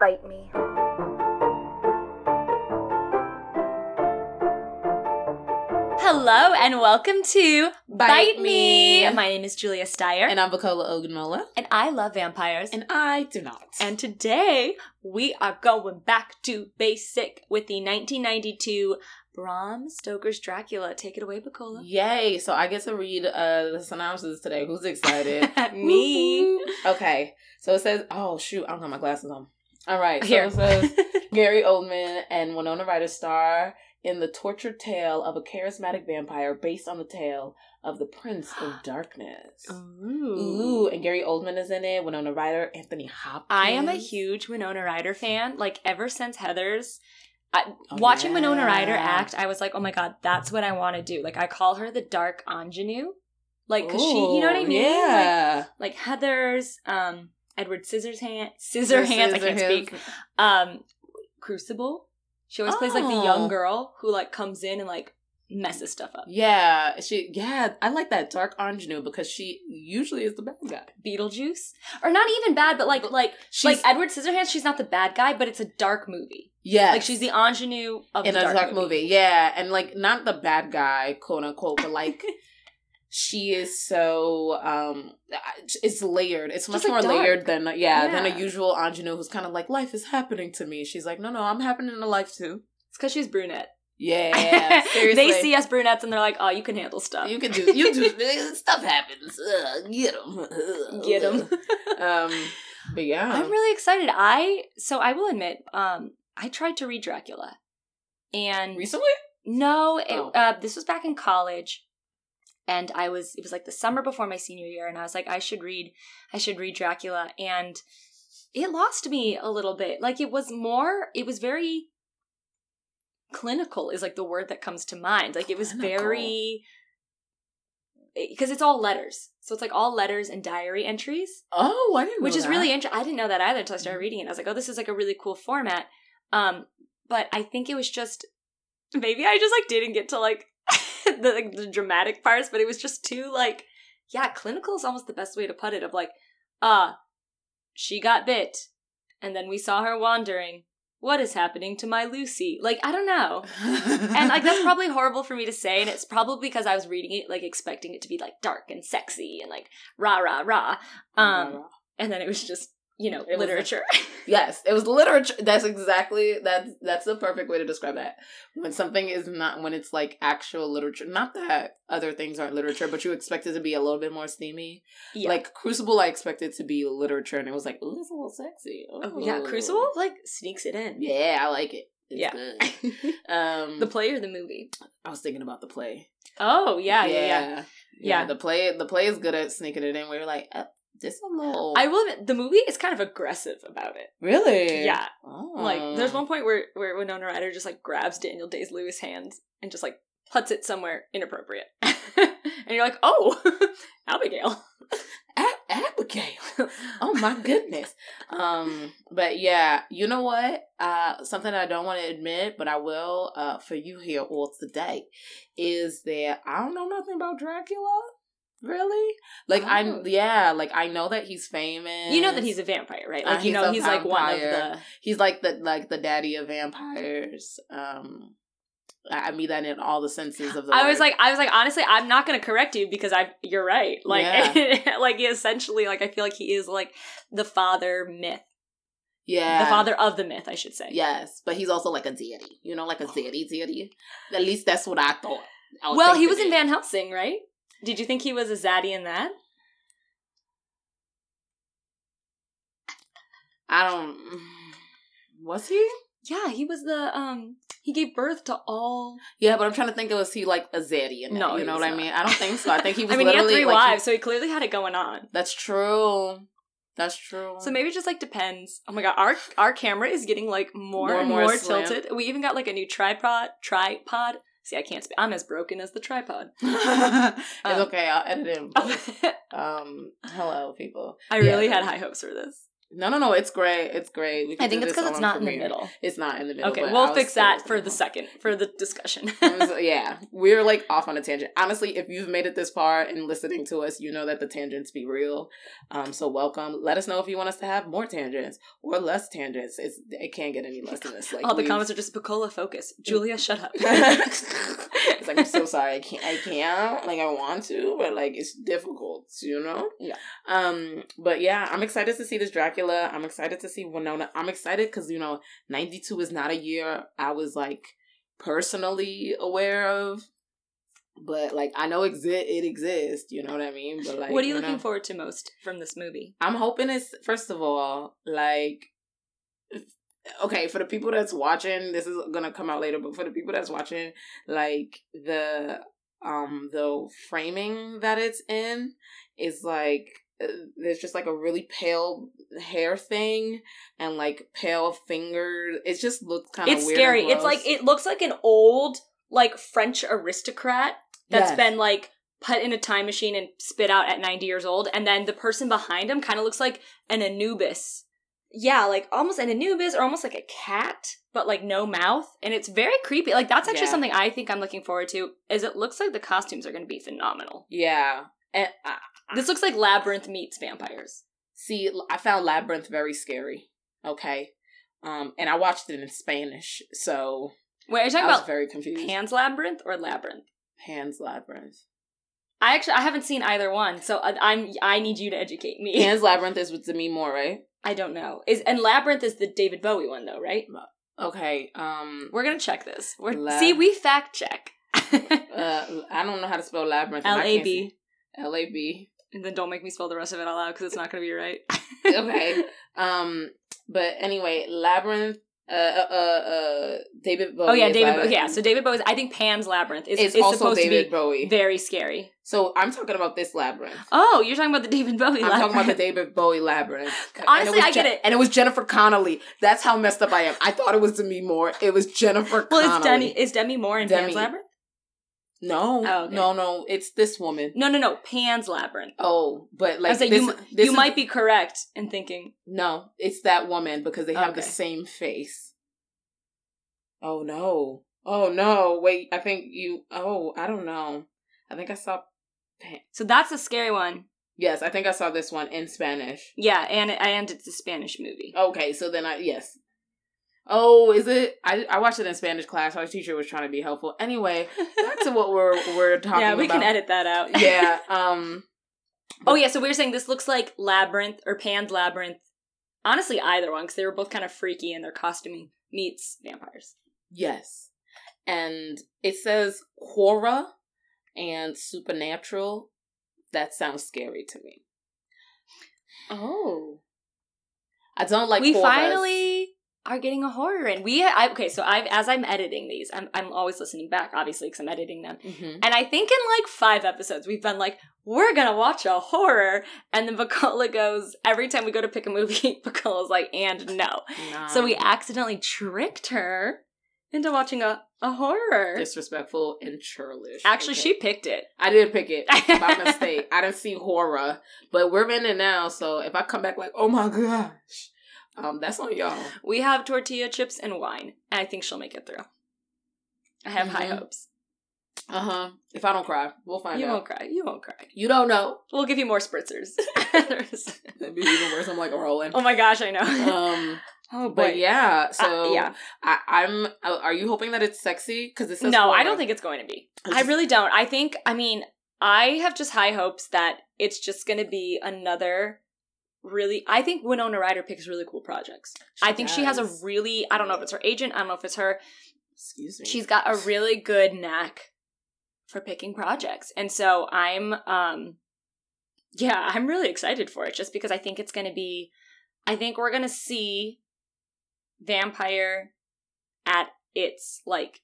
Bite me. Hello and welcome to Bite Me. My name is Julia Steyer, And I'm Bacola Ogunmola. and I love vampires. And I do not. And today we are going back to basic with the 1992 Bram Stoker's Dracula. Take it away, Bacola. Yay. So I get to read uh, the synopsis today. Who's excited? Me. Okay. So it says, oh, shoot. I don't have my glasses on. All right. So Here. it says Gary Oldman and Winona Ryder star in the tortured tale of a charismatic vampire based on the tale of the Prince of Darkness. Ooh. Ooh, and Gary Oldman is in it. Winona Ryder, Anthony Hopkins. I am a huge Winona Ryder fan. Like ever since Heathers, I, Oh, watching Winona Ryder act, I was like, oh my god, that's what I want to do. Like I call her the dark ingenue, like because she, you know what I mean? Like, Yeah. like Heathers, um, Edward Scissorhands, Scissorhands. I can't speak. Um, Crucible. She always plays like the Oh. young girl who like comes in and like messes stuff up. Yeah, she. Yeah, I like that dark ingenue because she usually is the bad guy. Beetlejuice, or not even bad, but like like She's like Edward Scissorhands. She's not the bad guy, but it's a dark movie. yeah, Like she's the ingenue of in the a dark, dark, movie. Yeah, and like not the bad guy, quote unquote, but like she is so um, it's layered. It's much like, more dark. layered than yeah, than a usual ingenue who's kind of like life is happening to me. She's like, no, no, I'm happening to life too. It's because she's brunette. Yeah, seriously. they see us brunettes and they're like, "Oh, you can handle stuff. You can do you do stuff happens. Uh, get them, get them." Um, but yeah, I'm really excited. I so I will admit, um, I tried to read Dracula, and recently. no, it, Oh. uh, this was back in college, and I was it was like the summer before my senior year, and I was like, I should read, I should read Dracula, and it lost me a little bit. Like it was more, it was very clinical is like the word that comes to mind. Like it was Clinical. very because it's all letters, so it's like all letters and diary entries Oh, I didn't. which is that. really interesting. I didn't know that either until I Mm-hmm. started reading it. I was like, oh, this is like a really cool format. Um, but I think it was just maybe I just like didn't get to like the like, the dramatic parts, but it was just too like yeah, clinical is almost the best way to put it. Of like, uh, she got bit, and then we saw her wandering. What is happening to my Lucy? Like I don't know. And like that's probably horrible for me to say, and it's probably because I was reading it like expecting it to be like dark and sexy and like rah rah rah. Um, and then it was just you know It literature. yes, it was literature. That's exactly that's that's the perfect way to describe that. When something is not when it's like actual literature. Not that other things aren't literature, but you expect it to be a little bit more steamy. yeah. Like Crucible, I expected to be literature, and it was like, ooh, that's a little sexy. oh yeah, Crucible like sneaks it in. Yeah, I like it. It's Yeah. good. Um, the play or the movie? I was thinking about the play. Oh yeah, yeah, yeah. yeah, Yeah. The play, the play is good at sneaking it in. Where you're like, uh, this a little. I will admit, the movie is kind of aggressive about it. really. Yeah. Oh. Like there's one point where where Winona Ryder just like grabs Daniel Day Lewis' hand and just like puts it somewhere inappropriate. and you're like, oh, Abigail. A- Abigail. oh my goodness. Um, but yeah, you know what? Uh, something I don't want to admit, but I will. Uh, for you here all today, is that I don't know nothing about Dracula. Really? Like Oh. I, yeah, like I know that he's famous. You know that he's a vampire, right? Uh, Like you know he's like one of the he's like the like the daddy of vampires. Um, I mean that in all the senses of the. I was like, I was like, honestly, I'm not going to correct you because I, you're right. Like, like essentially, like I feel like he is like the father myth, yeah, the father of the myth, I should say. Yes, but he's also like a deity. You know, like a deity, deity. At least that's what I thought. I Well, he was in. Van Helsing, right? Did you think he was a zaddy in that? I don't. Was he? Yeah, he was the um. He gave birth to all. Yeah, but I'm trying to think. Was he like a zeti? In No, no, you know what I mean. I don't think so. I think he was. I mean, he had three like, he- wives, so he clearly had it going on. that's true. That's true. So maybe it just like depends. Oh my god, our our camera is getting like more, More and and more, more tilted. We even got like a new tripod. Tripod. See, I can't speak. I'm as broken as the tripod. it's Um, okay. I'll edit it. Um. Hello, people. I Yeah. really had high hopes for this. No, no, no. It's great. It's great. We I think it's because it's not in the middle. It's not in the middle. Okay, we'll fix that for the second for the discussion. So, yeah, we're like off on a tangent. Honestly, if you've made it this far and listening to us, you know that the tangents be real. Um, so welcome. Let us know if you want us to have more tangents or less tangents. It's it can't get any less than this. Like All the comments are just Bacola focus. Julia, shut up. it's like I'm so sorry. I can't. I can't. Like I want to, but like it's difficult. You know. Yeah. Um. But yeah, I'm excited to see this Dracula. I'm excited to see Winona. I'm excited because you know, 92 is not a year I was like personally aware of. But like I know exi- it exists. You know what I mean. But like, what are you looking forward to most from this movie? I'm hoping it's first of all like okay for the people that's watching this is gonna come out later but for the people that's watching like the um the framing that it's in is like there's just like a really pale hair thing and like pale fingers it just looks kind of It's scary. It's like it looks like an old like French aristocrat that's Yes. been like put in a time machine and spit out at 90 years old and then the person behind him kind of looks like an anubis yeah like almost an anubis or almost like a cat but like no mouth and it's very creepy like that's actually Yeah. something i think i'm looking forward to is it looks like the costumes are going to be phenomenal yeah and I, this looks like labyrinth meets vampires See, I found Labyrinth very scary. Okay. Um, and I watched it in Spanish, so wait are you I talking was about very confused. pan's labyrinth or labyrinth Pan's Labyrinth. i actually i haven't seen either one so I, i'm i need you to educate me Pan's Labyrinth is with Demi Moore, right? i don't know is and labyrinth is the david bowie one though right Okay. Um, We're gonna check this. We're Lab- see we fact check. uh, I don't know how to spell Labyrinth. L A B, L A B. and then don't make me spell the rest of it all out because it's not gonna be right. Okay. um, but anyway, Labyrinth. Uh, uh, uh, uh David Bowie. oh yeah, David. Labyrinth. yeah, so David Bowie. I think Pan's Labyrinth is, it's is also supposed David to Bowie. be very scary. so I'm talking about this Labyrinth. Oh, you're talking about the David Bowie. I'm Labyrinth. talking about the David Bowie labyrinth. Honestly, I get it. And it was Jennifer Connelly. That's how messed up I am. I thought it was Demi Moore. It was Jennifer Well, is Demi is Demi Moore in Demi. Pan's Labyrinth? No, Oh, okay. no, no. It's this woman. No, no, no. Pan's Labyrinth. Oh, but like this, you, this you is- might be correct in thinking. No, it's that woman because they have the same face. Oh no. Oh no. Wait, I think you. Oh, I don't know. I think I saw. Pan. So that's a scary one. Yes, I think I saw this one in Spanish. Yeah, and and it's a Spanish movie. Okay, so then I yes. Oh, is it? I I watched it in Spanish class. Our teacher was trying to be helpful. Anyway, back to what we're we're talking about. yeah, we about. can edit that out. yeah. Um. Oh yeah, so we were saying this looks like Labyrinth or Pan's Labyrinth. Honestly, either one because they were both kind of freaky in their costuming meets vampires. Yes. And it says horror and supernatural. That sounds scary to me. Oh, I don't like we horrors. finally are getting a horror in. We I, okay, so I as I'm editing these, I'm I'm always listening back, obviously, because I'm editing them. Mhm. And I think in like five episodes, we've been like, we're gonna watch a horror, and then Bacola goes every time we go to pick a movie. Bacola's like, and no. So we accidentally tricked her into watching a, a horror. disrespectful and churlish. Actually, Okay. she picked it. I didn't pick it by mistake. I didn't see horror, but we're in it now. So if I come back like, oh my gosh, um, that's on y'all. We have tortilla chips and wine, and I think she'll make it through. I have high Mhm. hopes. Uh huh. If I don't cry, we'll find You out. You won't cry. You won't cry. You don't know. We'll give you more spritzers. That'd be even worse. I'm like rolling. oh my gosh, I know. Um, oh boy. but yeah. So Uh, yeah. I, I'm. uh, Are you hoping that it's sexy? Because says No, I don't think it's going to be. I really don't. I think, I mean, I have just high hopes that it's just going to be another really. I think Winona Ryder picks really cool projects. I think she has a really. I don't know if it's her agent. I don't know if it's her. Excuse me. She's got a really good knack for picking projects, and so I'm. um Yeah, I'm really excited for it just because I think it's going to be. I think we're going to see vampire at its like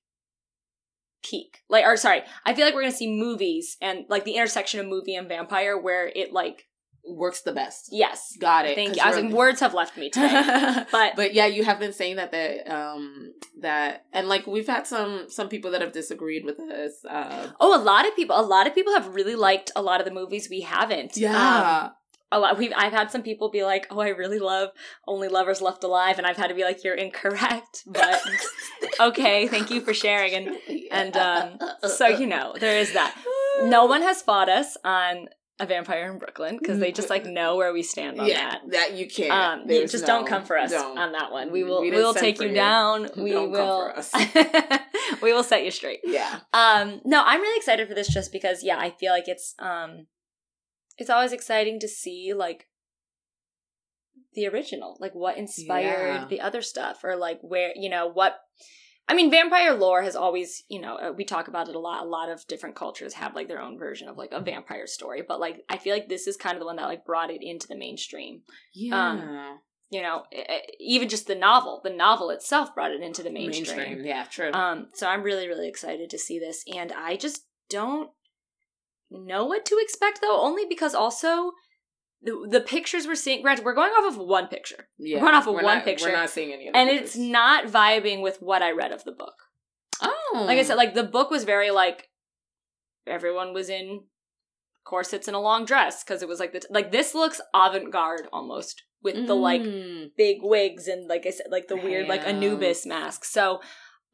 peak. Like or sorry, I feel like we're going to see movies and like the intersection of movie and vampire where it like works the best. yes. Got it. Thank you. I was like words have left me today. But but yeah, you have been saying that that um that and like we've had some some people that have disagreed with us. Uh, oh, a lot of people a lot of people have really liked a lot of the movies we haven't. Um, yeah, a lot. We've I've had some people be like, "Oh, I really love Only Lovers Left Alive," and I've had to be like, "You're incorrect." But okay, thank you for sharing. And and um, so you know, there is that. No one has fought us on a vampire in Brooklyn because they just like know where we stand on yeah, that. that you can't. Um, you just no- don't come for us don't. on that one. We will We we, will take you you. down. We Don't come will for us. we will set you straight. Yeah. Um no, I'm really excited for this just because yeah, I feel like it's um it's always exciting to see like the original, like what inspired Yeah. the other stuff or like where, you know, what I mean, vampire lore has always, you know, uh, we talk about it a lot. A lot of different cultures have like their own version of like a vampire story, but like I feel like this is kind of the one that like brought it into the mainstream. Yeah. You know, even just the novel, the novel itself brought it into the mainstream. Yeah, true. Um, so I'm really, really excited to see this, and I just don't know what to expect though. Only because also the the pictures we're seeing. Granted, we're going off of one picture, yeah. We're going off of one not- picture, We're not seeing any and it's not vibing with what I read of the book. Oh. Like I said, like the book was very like everyone was in corsets and a long dress because it was like the like this looks avant garde almost with the like Mm. big wigs and like I said, like the weird like Anubis mask. So,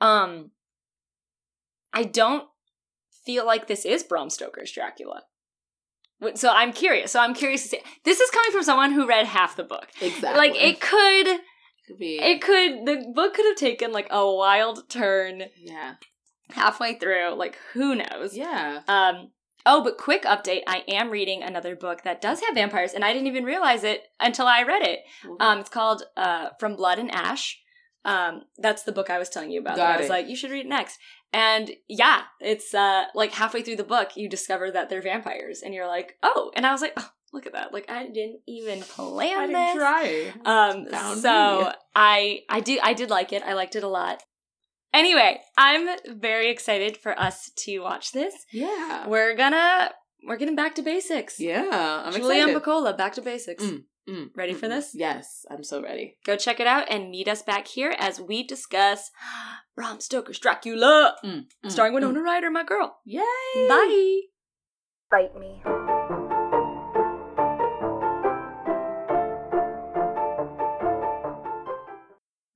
um, I don't feel like this is Bram Stoker's Dracula. So I'm curious. So I'm curious to see. This is coming from someone who read half the book. exactly. Like it could, be. it could. The book could have taken like a wild turn yeah. halfway through. Like who knows? Yeah. Um. Oh, but quick update. I am reading another book that does have vampires, and I didn't even realize it until I read it. Um, it's called uh, From Blood and Ash. Um, that's the book I was telling you about. that Got I was it. like, you should read it next. And yeah, it's uh, like halfway through the book, you discover that they're vampires, and you're like, oh. And I was like, oh, look at that! Like I didn't even plan I this. didn't try. Um, Found so me. I I do I did like it. I liked it a lot. Anyway, I'm very excited for us to watch this. Yeah. We're gonna we're getting back to basics. Yeah. I'm Julia and excited. Bacola, back to basics. Mm, Mm, Ready mm, for mm. this? Yes, I'm so ready. Go check it out and meet us back here as we discuss Bram Stoker's Dracula, Mm, mm, starring mm. Winona Ryder, my girl. Yay! Bye. Bite me.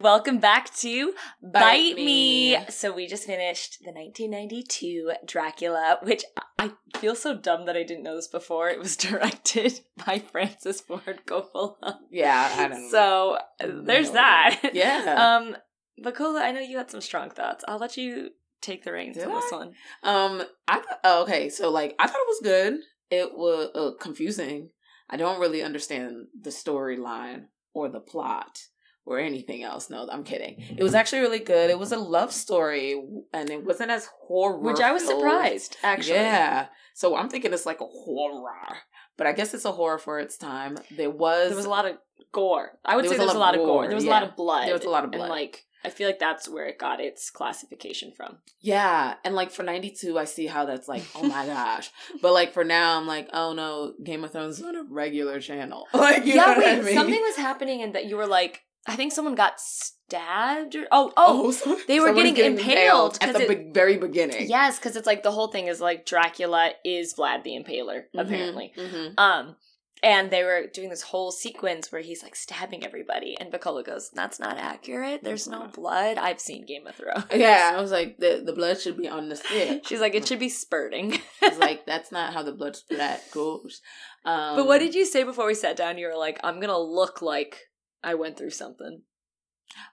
Welcome back to Bite, Bite me. Me. So we just finished the 1992 Dracula, which I feel so dumb that I didn't know this before. It was directed by Francis Ford Coppola. Yeah, I don't know. So uh, there's that. Yeah. Um, Bacola, I know you had some strong thoughts. I'll let you take the reins Did on this one. Um, I th- oh, okay. So like, I thought it was good. It was uh, confusing. I don't really understand the storyline or the plot or anything else. No, I'm kidding. It was mm-hmm. actually really good. It was a love story, and it wasn't as horror. Which I was surprised, actually. Yeah. So I'm thinking it's like a horror, but I guess it's a horror for its time. There was There was a lot of gore. I would There say was there a was a lot lot of of gore. gore, There was a lot of blood. There was a lot of blood. And like, I feel like that's where it got its classification from. Yeah, and like for '92, I see how that's like, oh my gosh. But like for now, I'm like, oh no, Game of Thrones is on a regular channel. Like, you know yeah, what wait, I mean? something was happening and that you were like, I think someone got stabbed or oh oh, so- they were someone's getting impaled at the it- be- very beginning. yes, because it's like the whole thing is like Dracula is Vlad the Impaler Mhm, apparently. mhm. Um, and they were doing this whole sequence where he's like stabbing everybody, and Bacola goes, "That's not accurate. There's no blood. I've seen Game of Thrones." Yeah, I was like, the the blood should be on the stick. She's like, "It should be spurting." I was like, that's not how the blood splat goes. Um, but what did you say before we sat down? You were like, "I'm gonna look like I went through something."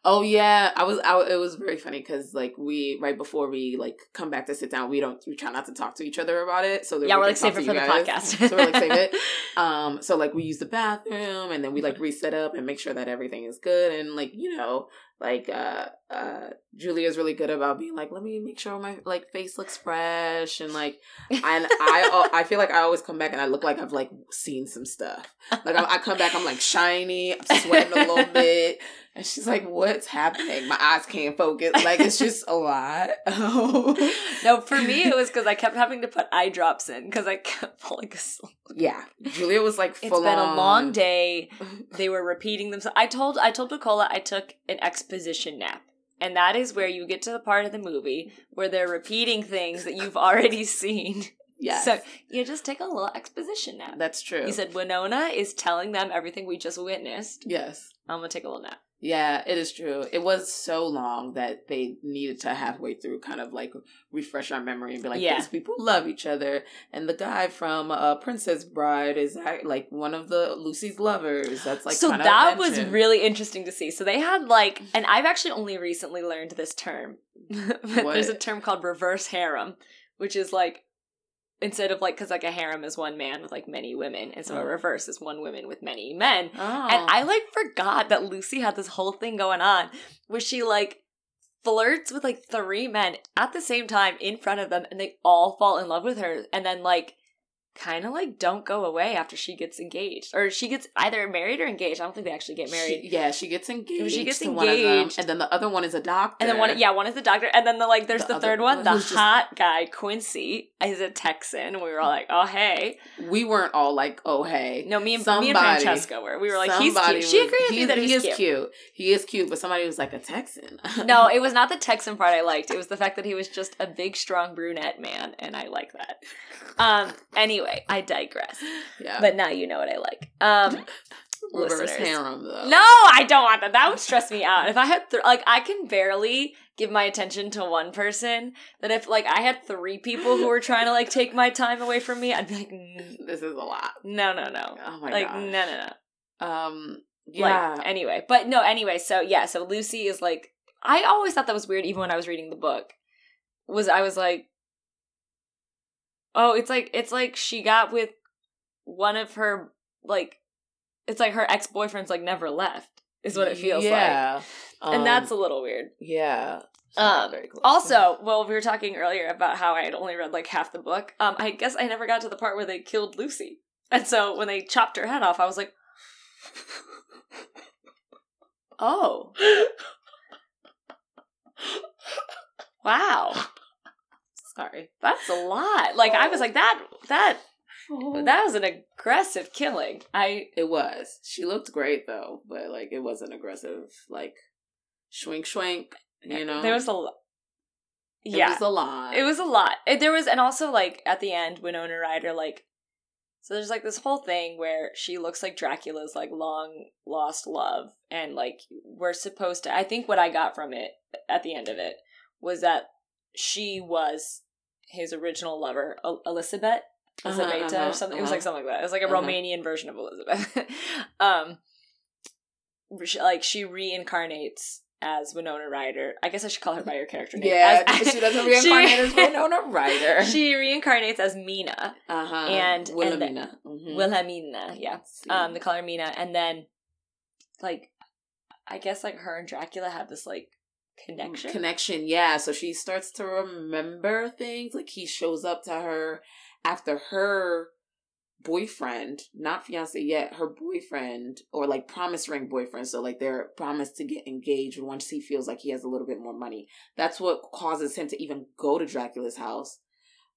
Oh yeah, I was. I, it was very funny because like we right before we like come back to sit down, we don't we try not to talk to each other about it. So yeah, we we're like save it for the guys. podcast. so we're like save it. Um, so like we use the bathroom and then we like reset up and make sure that everything is good and like you know like uh uh Julia's really good about being like let me make sure my like face looks fresh and like and I I feel like I always come back and I look like I've like seen some stuff like I, I come back I'm like shiny I'm sweating a little bit and she's like what's happening my eyes can't focus like it's just a lot no, for me it was because I kept having to put eye drops in because I kept falling asleep. yeah Julia was like It's been a long day. They were repeating themselves. I told I told Nicola I took an exposition nap. And that is where you get to the part of the movie where they're repeating things that you've already seen Yes. So you just take a little exposition nap. That's true. He said Winona is telling them everything we just witnessed. yes. I'm gonna take a little nap. Yeah, it is true. It was so long that they needed to halfway through kind of like refresh our memory and be like, Yeah. these people love each other. And the guy from uh, Princess Bride is like one of the Lucy's lovers. That's like so kind of that was really interesting to see. So they had like, and I've actually only recently learned this term. There's a term called reverse harem, which is like instead of like because like a harem is one man with like many women, and so a Oh. reverse is one woman with many men. Oh. And I like forgot that Lucy had this whole thing going on where she like flirts with like three men at the same time in front of them and they all fall in love with her and then like kind of like don't go away after she gets engaged or she gets either married or engaged. I don't think they actually get married. She- yeah, she gets engaged. She gets to one of them, engaged. and then the other one is a doctor. and then one, yeah, one is the doctor, and then the like. There's The the, third one, the just- hot guy Quincy is a Texan. We were all like, oh hey, we weren't all like, oh hey. no, me and me and Francesca were. We were like, he's Somebody cute. She agreed with me that he he is cute. cute. He is cute, but somebody was like a Texan. No, it was not the Texan part I liked. It was the fact that he was just a big, strong brunette man, and I like that. Um. Anyway, I digress. yeah. But now you know what I like. Um. reverse listeners. harem though. No, I don't want that. That would stress me out. If I had th- like, I can barely give my attention to one person. That if like I had three people who were trying to like take my time away from me, I'd be like, "Mm, This is a lot. no, no, no. Oh my god. like, god. no, no, no. Um. Yeah. Like, anyway, but no, anyway, so yeah, so Lucy is like I always thought that was weird even when I was reading the book. Was I was like Oh, it's like it's like she got with one of her like it's like her ex-boyfriend's like never left is what it feels like. yeah. And Um, that's a little weird. yeah. Um, Very. Also, well, we were talking earlier about how I had only read like half the book. Um, I guess I never got to the part where they killed Lucy. And so when they chopped her head off, I was like, "Oh, wow, sorry. that's a lot." Like I was like that that oh. that was an aggressive killing. I It was. She looked great though, but like it wasn't aggressive. Like schwink schwink. You know, there was a lot. Yeah, it was a lot. It was a lot. It, there was, and also like at the end, Winona Ryder like. So there's like this whole thing where she looks like Dracula's like long lost love, and like we're supposed to. I think what I got from it at the end of it was that she was his original lover, El- Elizabeth. Uh-huh, uh-huh, or something. It was uh-huh. like something like that. It was like a Uh-huh. Romanian version of Elizabeth. um, she- like she reincarnates as Winona Ryder. I guess I should call her by her character name. yeah, As- she doesn't reincarnate as Winona Ryder. she reincarnates as Mina, uh-huh. and- and Wilhelmina. Mhm. Wilhelmina, yeah, um, the color Mina, and then like, I guess like her and Dracula had this like connection. connection yeah. So she starts to remember things. Like he shows up to her after her boyfriend not fiance yet her boyfriend or like promise ring boyfriend. So like they're promised to get engaged once he feels like he has a little bit more money. That's what causes him to even go to dracula's house.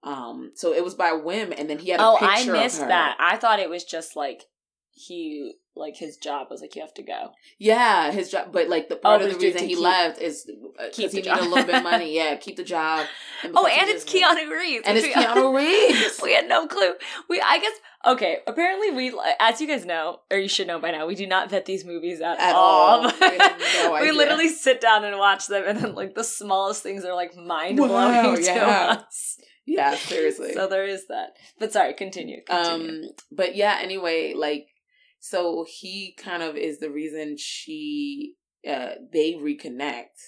Um so it was by whim and then he had a oh, I missed that. I thought it was just like he like his job was like you have to go. Yeah, his job, but like the part Oh, of the to reason he keep- left is because he job. needed a little bit of money. Yeah, keep the job. And Oh, and it's Keanu Reeves. And it's we- Keanu Reeves. we had no clue. We, I guess, okay. Apparently, we, as you guys know, or you should know by now, we do not vet these movies at, At all. all. We no we literally sit down and watch them, and then like the smallest things are like mind blowing Wow, to yeah. us. Yeah, seriously. So there is that. But sorry, continue. continue. um, but yeah. Anyway, like, so he kind of is the reason she, uh, they reconnect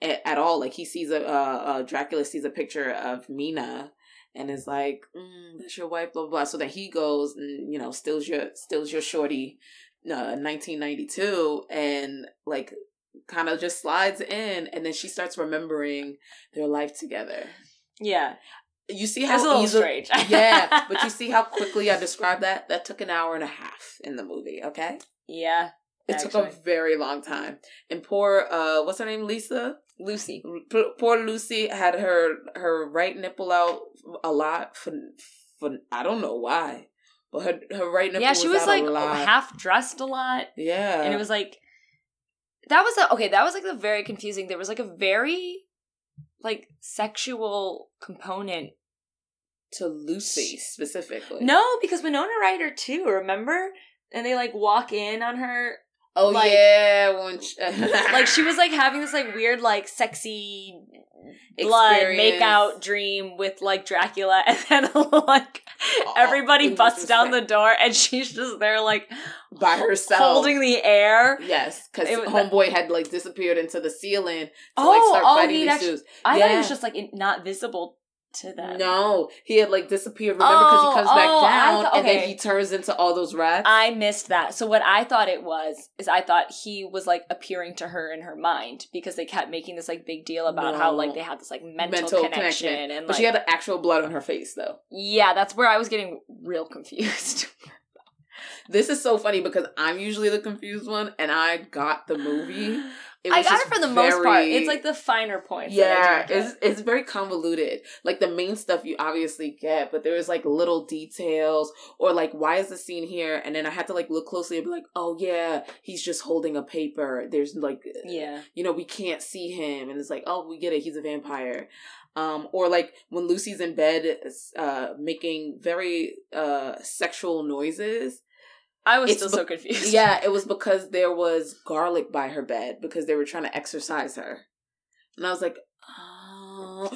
at, at all. Like he sees a, uh, uh, Dracula sees a picture of Mina. And is like, mm, that's your wife, blah, blah blah. So then he goes and you know steals your steals your shorty, uh, 1992, and like kind of just slides in, and then she starts remembering their life together. yeah, You see how easy, strange. yeah, but you see how quickly I described that? That took an hour and a half in the movie, okay? yeah, It took a very long time. And poor uh what's her name? Lisa? Lucy. P- poor Lucy had her her right nipple out a lot for for I don't know why. But her her right nipple Yeah, she was out like half dressed a lot. Yeah. and it was like that was a, okay that was like the very confusing there was like a very like sexual component to Lucy specifically. No, because Winona Ryder too. Remember? And they like walk in on her Oh like- yeah, like she was like having this like weird like sexy blood Experience. make dream with like Dracula and then like Oh, everybody it busts down the door and she's just there like by herself, holding the air. Yes, because homeboy had like disappeared into the ceiling to Oh, like start oh, oh fighting he'd these dudes. I thought it was just like not visible to them. No, he had like disappeared. Remember, because Oh, he comes back oh, oh down thought- and then he turns into all those rats. I missed that. So what I thought it was is I thought he was like appearing to her in her mind because they kept making this like big deal about how like they had this like mental, connection, and but like she had actual blood on her face though. yeah, that's where I was getting real confused. This is so funny because I'm usually the confused one, and I got the movie. I got it for the most part. It's like the finer points. yeah, it's it's very convoluted. Like the main stuff you obviously get, but there was like little details or like why is the scene here? And then I had to like look closely and be like, oh yeah, he's just holding a paper. There's like yeah. you know we can't see him, and it's like oh we get it, he's a vampire. Um, or like when Lucy's in bed, uh, making very uh sexual noises. I was It's still be- so confused. Yeah, it was because there was garlic by her bed because they were trying to exercise her. And I was like, oh.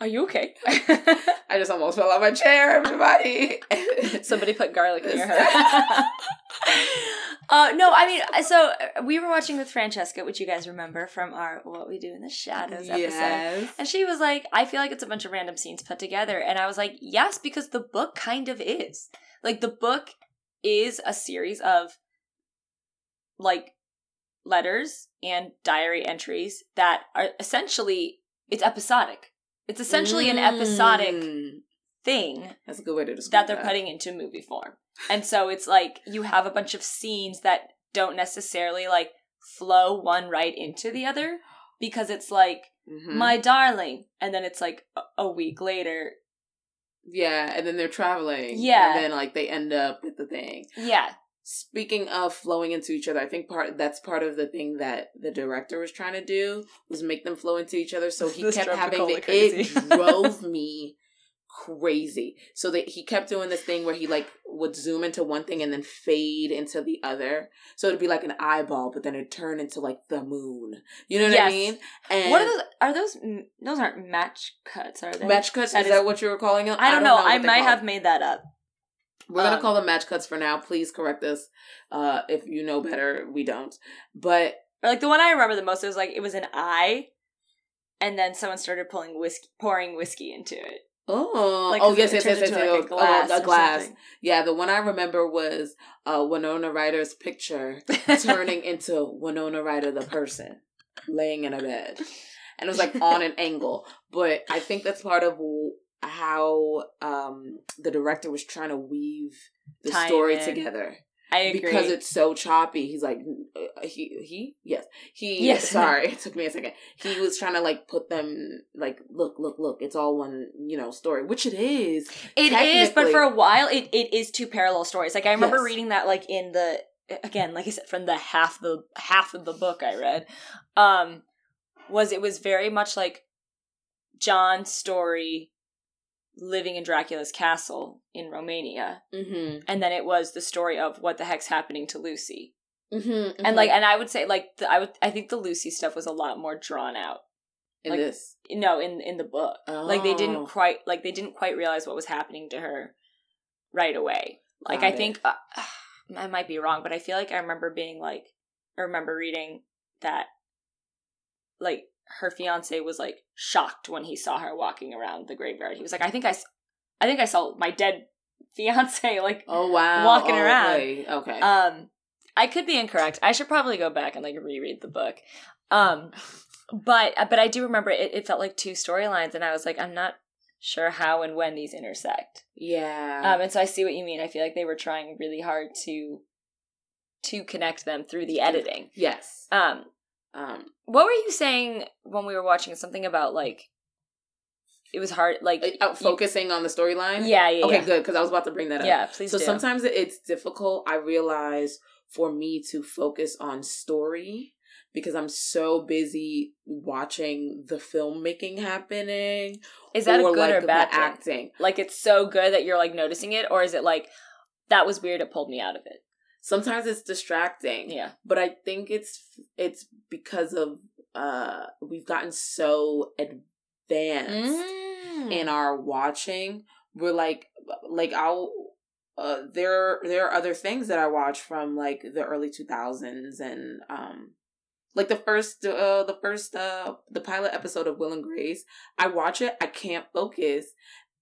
Are you okay? I just almost fell out my chair, everybody. Somebody put garlic near her. uh, no, I mean, so uh, we were watching with Francesca, which you guys remember from our What We Do in the Shadows episode. yes. And she was like, I feel like it's a bunch of random scenes put together. And I was like, yes, because the book kind of is. Like, the book is a series of, like, letters and diary entries that are essentially, it's episodic. It's essentially an episodic Mm. thing That's a good way to describe that they're putting into movie form. And so it's like you have a bunch of scenes that don't necessarily like flow one right into the other because it's like Mhm. my darling and then it's like a week later. Yeah, and then they're traveling. Yeah. and then like they end up with the thing. Yeah. Speaking of flowing into each other, I think part that's part of the thing that the director was trying to do was make them flow into each other. So he This kept having the, crazy. it drove me crazy. So that he kept doing this thing where he like would zoom into one thing and then fade into the other. So it'd be like an eyeball, but then it'd turn into like the moon. You know what I mean? And What are those? Are those? Those aren't match cuts, are they? match cuts? That is, is- that what you were calling them? I don't, know. I what they're might called. have made that up. We're gonna Um, call them match cuts for now. Please correct us uh, if you know better. We don't. But like the one I remember the most. It was like it was an eye, and then someone started pulling whiskey, pouring whiskey into it. Oh, Like, oh yes, yes, yes, yes, yes, like, a oh, glass a glass. Yeah, the one I remember was uh, Winona Ryder's picture turning into Winona Ryder the person laying in a bed, and it was like on an angle. But I think that's part of how um, the director was trying to weave the it story in. together. I agree. because it's so choppy. He's like, uh, he he yes he Yes. Sorry, it took me a second. He was trying to like put them like look look look. It's all one you know story, which it is. It is, but for a while, it, it is two parallel stories. Like I remember Yes. reading that, like in the again, like I said, from the half the half of the book I read, um, was it was very much like John's story living in Dracula's castle in Romania, Mm-hmm. and then it was the story of what the heck's happening to Lucy, Mm-hmm. and like, and I would say like the, I would I think the Lucy stuff was a lot more drawn out. in like- this, No, in in the book. Like they Oh. didn't quite like they didn't quite realize what was happening to her right away. Like Got I it. think uh, I might be wrong, but I feel like I remember being like I remember reading that like her fiance was like shocked when he saw her walking around the graveyard. He was like, "I think I, I think I saw my dead fiance." Like, oh wow, walking Oh, around. Okay, okay. um, I could be incorrect. I should probably go back and like reread the book. Um, but but I do remember it. It felt like two storylines, and I was like, I'm not sure how and when these intersect. yeah. Um, and so I see what you mean. I feel like they were trying really hard to to connect them through the editing. yes. Um, Um. what were you saying when we were watching? Something about like it was hard, like uh, focusing on the storyline. Yeah, yeah, Okay, yeah. good because I was about to bring that up. Yeah, please So do. sometimes it's difficult. I realize for me to focus on story because I'm so busy watching the filmmaking happening. Is that a good like or bad acting? Like it's so good that you're like noticing it, or is it like that was weird? It pulled me out of it. Sometimes it's distracting. Yeah. but I think it's it's because of uh we've gotten so advanced Mm. in our watching. We're like like I'll uh there there are other things that I watch from like the early 2000s and um like the first uh the first uh the pilot episode of Will and Grace, I watch it, I can't focus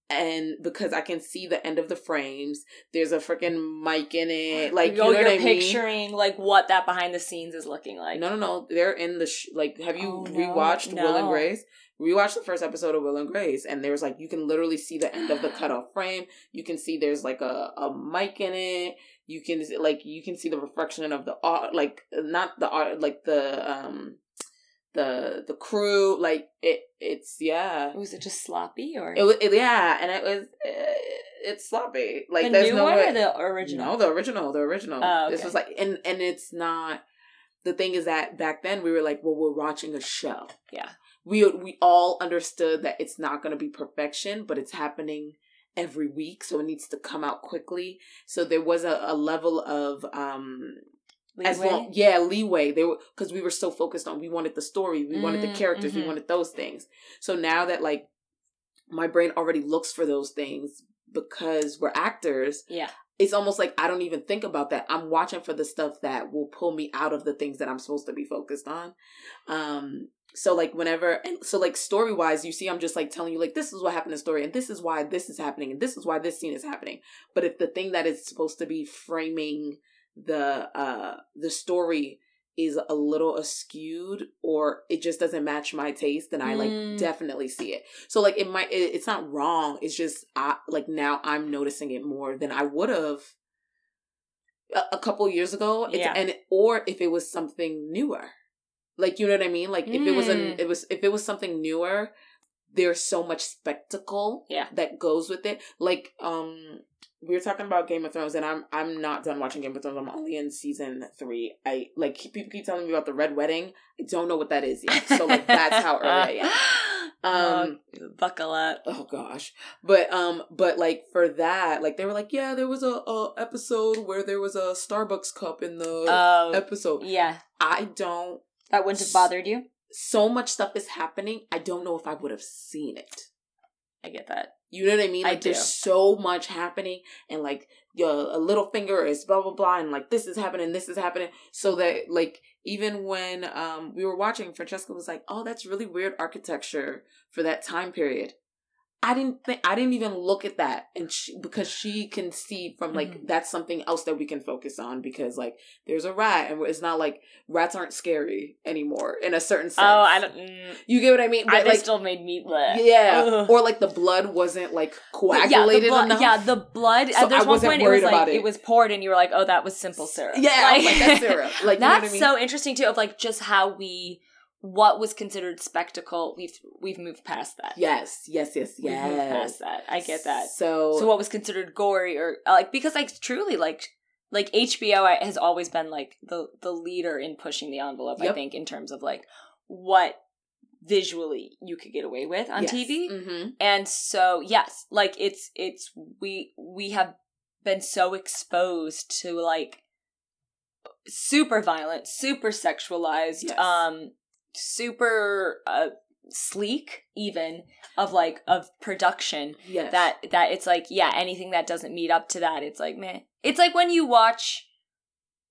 and because I can see the end of the frames, there's a freaking mic in it. Like you oh, know you're I mean? picturing like what that behind the scenes is looking like. No, no, no. They're in the sh- like. Have you Oh, no, rewatched Will and no. Grace? Rewatch the first episode of Will and Grace, and there's like you can literally see the end of the cutoff frame. You can see there's like a a mic in it. You can like you can see the reflection of the art, like not the art, like the um the the crew. Like it, it's yeah. Was it just sloppy or It was it, yeah, and it was uh, it's sloppy. Like the there's new no one way. or the original? No, the original, the original. Oh, This was like, and and it's not. The thing is that back then we were like, well, we're watching a show. Yeah. We we all understood that it's not going to be perfection, but it's happening every week, so it needs to come out quickly. So there was a, a level of um as Leeway? long yeah leeway they were because we were so focused on we wanted the story we wanted the Mm, characters we mhm. wanted those things so now that like my brain already looks for those things because we're actors Yeah. it's almost like I don't even think about that. I'm watching for the stuff that will pull me out of the things that I'm supposed to be focused on. Um so like whenever and so like story wise you see I'm just like telling you like this is what happened in the story and this is why this is happening and this is why this scene is happening. But if the thing that is supposed to be framing the uh the story is a little askewed or it just doesn't match my taste then I like Mm. definitely see it. So like it might it, it's not wrong. It's just I like now I'm noticing it more than I would have a, a couple years ago. It's, Yeah. and or if it was something newer, like you know what I mean. Like if it was Mm. an it was if it was something newer, there's so much spectacle Yeah. that goes with it. Like um. We were talking about Game of Thrones, and I'm I'm not done watching Game of Thrones. I'm only in season three. I like people keep telling me about the Red Wedding. I don't know what that is yet. So like that's how early I am. Um, Oh, buckle up. oh gosh but um but like for that like they were like yeah there was a, a episode where there was a starbucks cup in the Oh, episode yeah. i don't That wouldn't have bothered you. So much stuff is happening i don't know if i would have seen it I get that. you know what i mean I like there's do. so much happening and like your a Littlefinger is blah blah blah and like this is happening this is happening so that like even when um we were watching francesca was like oh that's really weird architecture for that time period I didn't think I didn't even look at that, and she, because she can see from like Mhm. that's something else that we can focus on because like there's a rat, and it's not like rats aren't scary anymore in a certain sense. Oh, I don't. Mm, You get what I mean? But they like, still made me. bleh. yeah, Ugh. or like the blood wasn't like yeah, coagulated the blood, enough. yeah, the blood. So there's one point it was like it. it was poured, and you were like, "Oh, that was simple syrup." Yeah, I was like, that's syrup. Like, you know what that's I mean? so interesting too. Of like just how we, what was considered spectacle. We've we've moved past that. Yes, yes, yes, We've moved yes. past that. I get that. So, So what was considered gory or uh, like because like truly like like HBO has always been like the the leader in pushing the envelope. I think in terms of like what visually you could get away with on TV. hmm And so yes, like it's it's we we have been so exposed to like super violent, super sexualized, Yes. um super uh sleek even of like of production Yes. that that it's like yeah anything that doesn't meet up to that it's like meh. It's like when you watch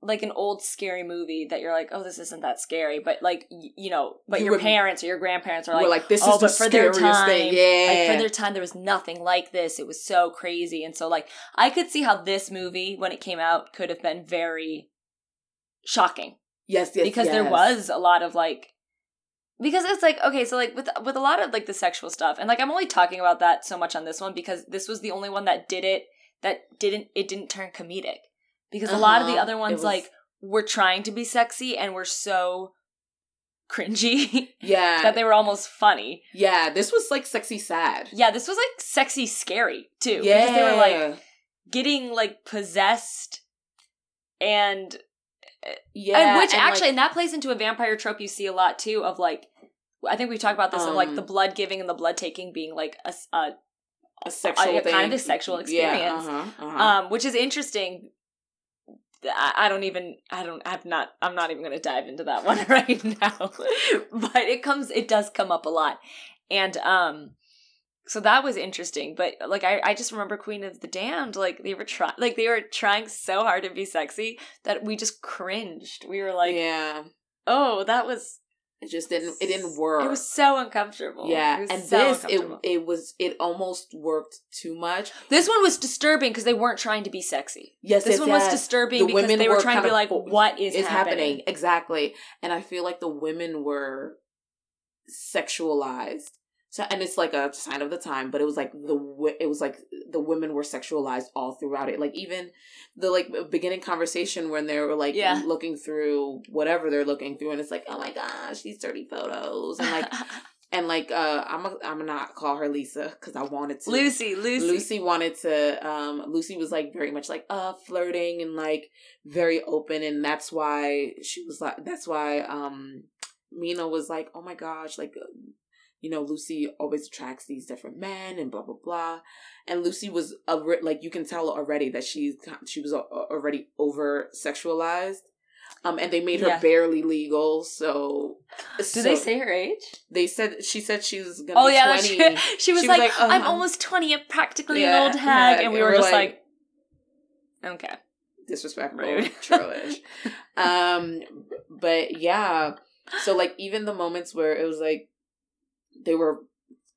like an old scary movie that you're like oh this isn't that scary but like you know but You your would- parents or your grandparents are like like this oh, is the but for their scariest time, thing. Yeah, like for their time there was nothing like this. It was so crazy. And so like i could see how this movie when it came out could have been very shocking. Yes, yes, because there was a lot of like because it's like okay so like with with a lot of like the sexual stuff and like i'm only talking about that so much on this one because this was the only one that did it that didn't it didn't turn comedic because a lot of the Uh-huh. other ones was- like were trying to be sexy and were so cringy yeah, that they were almost funny yeah. This was like sexy sad. yeah this was like sexy scary too Yeah, because they were like getting like possessed and Yeah, and which and, actually, like, and that plays into a vampire trope you see a lot too. Of like, I think we've talked about this of like Um, the blood giving and the blood taking being like a, a a sexual a- kind of a sexual experience. Yeah, uh-huh, uh-huh. um, which is interesting. I, I don't even. I don't. I'm not. I'm not even going to dive into that one right now. but it comes. It does come up a lot, and um, so that was interesting. But like, I, I just remember Queen of the Damned. Like they were trying. Like they were trying so hard to be sexy that we just cringed. We were like, yeah, oh, that was. it just didn't. It didn't work. It was so uncomfortable. Yeah, and so this it it was it almost worked too much. This one was disturbing because they weren't trying to be sexy. Yes, This yes, one was disturbing The because they were were trying to be like, "What is, is happening? happening exactly, and I feel like the women were sexualized. So, and it's like a sign of the time, but it was like the it was like the women were sexualized all throughout it. Like even the like beginning conversation when they were like Yeah. looking through whatever they're looking through, and it's like, oh my gosh, these dirty photos, and like and like uh, I'm a, I'm not call her Lisa because I wanted to Lucy, Lucy, Lucy wanted to um Lucy was like very much like uh flirting and like very open and that's why she was like that's why um Mina was like oh my gosh like you know Lucy always attracts these different men and blah blah blah and Lucy was a like you can tell already that she's she was already over sexualized um and they made her Yeah. barely legal so Did they say her age? they said she said she was gonna Oh yeah, that's 20 true. She was She was like, like, "I'm I'm- almost twenty, I'm practically Yeah, an old hag," yeah, and we were just like- like, "Okay." disrespectful Rude. churlish um but yeah so like even the moments where it was like they were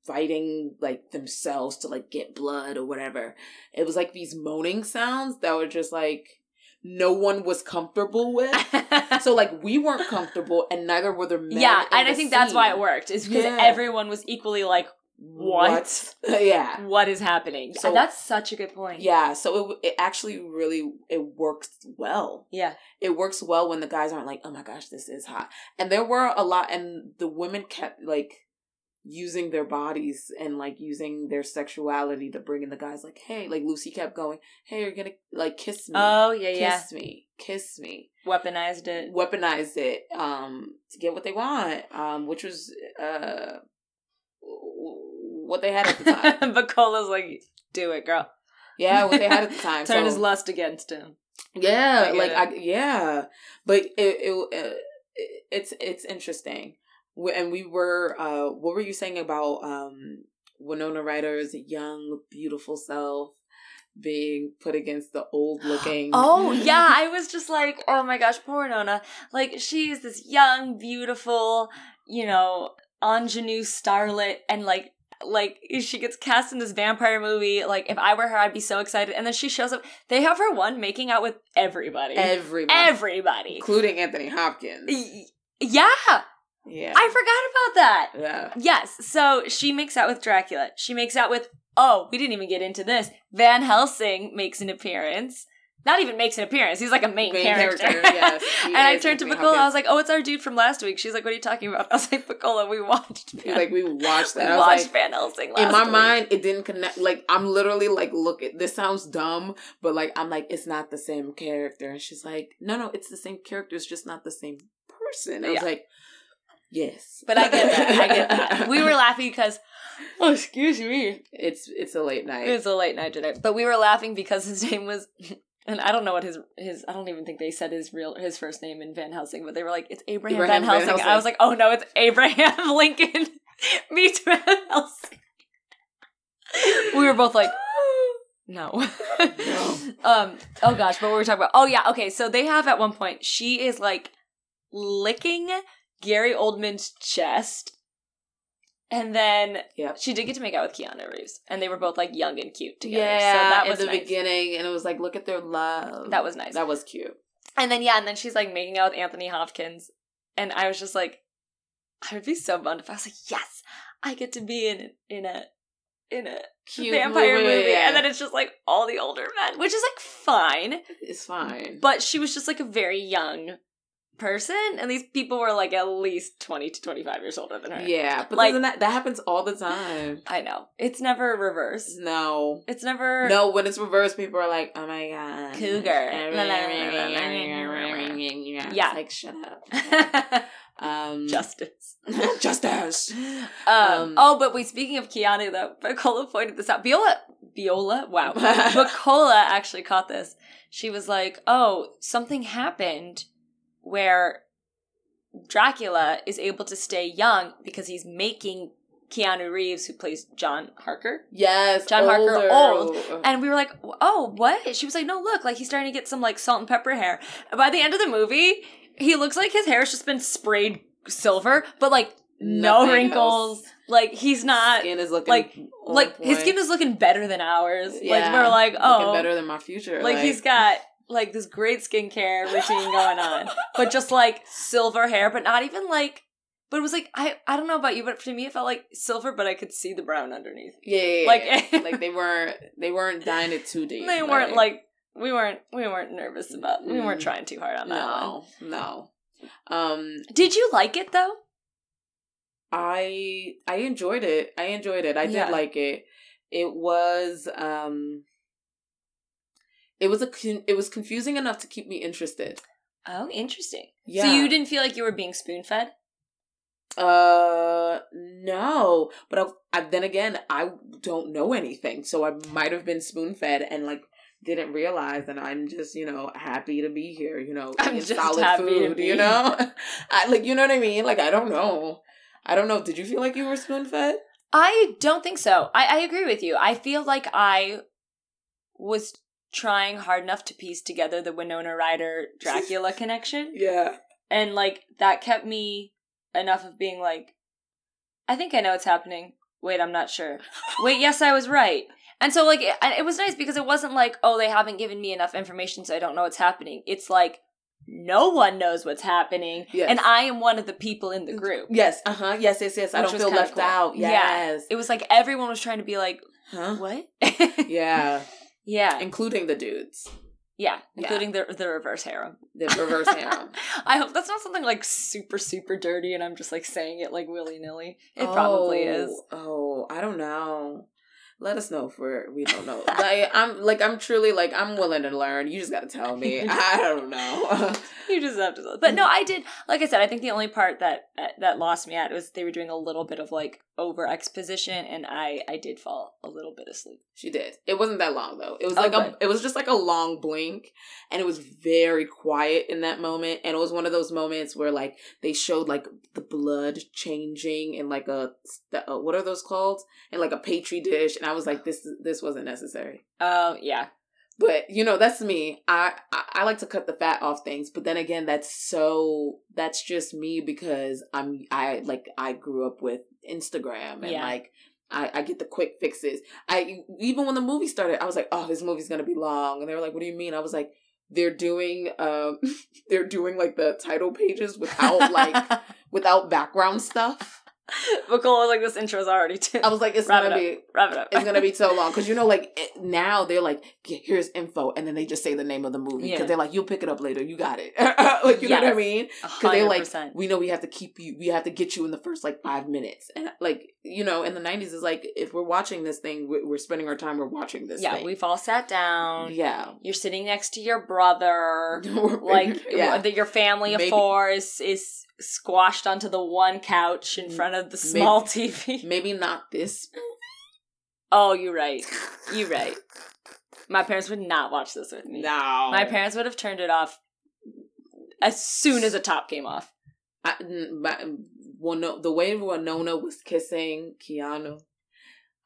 fighting like themselves to like get blood or whatever it was like these moaning sounds that were just like no one was comfortable with so like we weren't comfortable and neither were the men yeah, and I think that's why it worked. Is because Yeah. everyone was equally like, What? yeah "What is happening?" So- that's such a good point. yeah so it, it actually really it works well yeah, it works well when the guys aren't like, oh my gosh, this is hot. And there were a lot, and the women kept like using their bodies and like using their sexuality to bring in the guys. Like, hey, like Lucy kept going, hey, you're gonna like kiss me, Oh yeah, yeah. kiss me, kiss me. Weaponized it. Weaponized it um to get what they want, um, which was uh what they had at the time. Bacola's like, "Do it, girl." yeah, what they had at the time. Turn so- his lust against him. Yeah, I like it. I yeah, but it, it, it it's it's interesting. And we were uh what were you saying about um Winona Ryder's young beautiful self being put against the old looking Oh yeah, I was just like, oh my gosh, poor Nona. Like she's this young, beautiful, you know, ingenue starlet, and like, like she gets cast in this vampire movie. Like if I were her, I'd be so excited. And then she shows up. They have her one making out with everybody, everybody everybody. including Anthony Hopkins. Y- Yeah, Yeah. I forgot about that. yeah. Yes, so she makes out with Dracula. She makes out with oh, we didn't even get into this. Van Helsing makes an appearance. Not even makes an appearance. He's like a main, Main character. character, yes, and I turned to Bacola. I was like, "Oh, it's our dude from last week." She's like, "What are you talking about?" I was like, "Bacola, we watched." Van- like we watched we that. I was watched like, Van Helsing last in my week. mind it didn't connect like i'm literally like look at this sounds dumb but like i'm like it's not the same character and she's like no no it's the same character it's just not the same person i was Yeah. like yes But I get that. I get that. We were laughing because, oh, excuse me, it's it's a late night It's a late night today. But we were laughing because his name was, and I don't know what his his. I don't even think they said his real his first name in Van Helsing, but they were like, "It's Abraham, Abraham Van Van Helsing." Helsing. I was like, "Oh no, it's Abraham Lincoln meets Van Helsing." we were both like, "No." No. um. Oh gosh, but what were we talking about? Oh yeah. Okay. So they have at one point she is like licking Gary Oldman's chest. And then Yep. she did get to make out with Keanu Reeves, and they were both like young and cute together. yeah so that was in the nice. beginning and it was like look at their love That was nice. that was cute And then yeah, and then she's like making out with Anthony Hopkins, and I was just like, I would be so bummed if I was like, yes, I get to be in in a in a cute vampire movie, yeah. and then it's just like all the older men, which is like fine, it's fine but she was just like a very young person, and these people were like at least twenty to twenty five years older than her. Yeah, but Like- that that happens all the time. I know it's never reverse. No. It's never No, when it's reversed, people are like, "Oh my god, Cougar. yeah, like shut up. Um, justice. justice. Um, Um, oh, but wait, speaking of Keanu though, Viola pointed this out. Viola, Viola, wow. Vicola actually caught this. She was like, "Oh, something happened where Dracula is able to stay young because he's making Keanu Reeves, who plays John Harker." Yes, John Harker, older. And we were like, "Oh, what?" She was like, "No, look, like he's starting to get some like salt and pepper hair." And by the end of the movie, he looks like his hair's just been sprayed silver, but like no Nothing wrinkles. else. Like he's not skin is looking like- like his skin is looking better than ours. Like Yeah, we're like, oh, looking better than my future. like, he's got like this great skincare routine going on, but just like silver hair, but not even like. But it was like I I don't know about you, but to me it felt like silver, but I could see the brown underneath. yeah, yeah, like- yeah. like they weren't they weren't dying it too deep. They weren't like we weren't we weren't nervous about we weren't Mm. trying too hard on that one. no, no. Um, Did you like it though? I I enjoyed it. I enjoyed it. I did Yeah. like it. It was um it was a it was confusing enough to keep me interested. Oh, interesting. Yeah. So you didn't feel like you were being spoon fed? Uh no, but I, I then again I don't know anything, so I might have been spoon fed and like didn't realize that I'm just you know happy to be here. You know, I'm just solid happy to food. be You know, I like you know what I mean. Like I don't know. I don't know. Did you feel like you were spoon fed? I don't think so. I, I agree with you. I feel like I was trying hard enough to piece together the Winona Ryder Dracula connection. Yeah. And like that kept me enough of being like, I think I know what's happening. Wait, I'm not sure. Wait, yes, I was right. And so like it, it was nice because it wasn't like, oh, they haven't given me enough information so I don't know what's happening. It's like no one knows what's happening. Yes. And I am one of the people in the group. Yes. Uh huh. Yes. Yes. Yes. I don't feel left cool. out. Yeah. Yes. It was like everyone was trying to be like, Huh? what? Yeah. yeah. Including the dudes. Yeah. Yeah. Including the the reverse harem. The reverse harem. I hope that's not something like super, super dirty and I'm just like saying it like willy nilly. It probably is. Oh, I don't know. Let us know if we're we don't know. like I'm like I'm truly like I'm willing to learn. You just got to tell me. I don't know. You just have to. But no, I did. Like I said, I think the only part that uh, that lost me at was they were doing a little bit of like over exposition, and I I did fall a little bit asleep. She did. It wasn't that long though. It was like good. a it was just like a long blink and it was very quiet in that moment and it was one of those moments where like they showed like the blood changing in like a uh, what are those called? In like a petri dish and I was like this this wasn't necessary. Oh yeah, But you know, that's me. I, I I like to cut the fat off things, but then again, that's so that's just me because I'm I like I grew up with Instagram and Yeah. like I, I get the quick fixes. I even when the movie started, I was like, oh, this movie's gonna be long, and they were like, what do you mean? I was like, they're doing um they're doing like the title pages without like without background stuff. Nicole was like, this intro's already too. I was like, it's Wrap gonna it be Wrap it up. it's gonna be so long because you know like it, now they're like here's info and then they just say the name of the movie because Yeah. they're like you'll pick it up later you got it like you know what I mean because they're like we know we have to keep you we have to get you in the first like five minutes and like you know in the 90s is like if we're watching this thing we're, we're spending our time we're watching this yeah, thing we've all sat down. yeah You're sitting next to your brother. Like yeah that your family of Maybe- four is is squashed onto the one couch in front of the Maybe- small TV. maybe not this Oh, you're right. You're right. My parents would not watch this with me. no My parents would have turned it off as soon as the top came off. I, Wino- the way Winona was kissing Keanu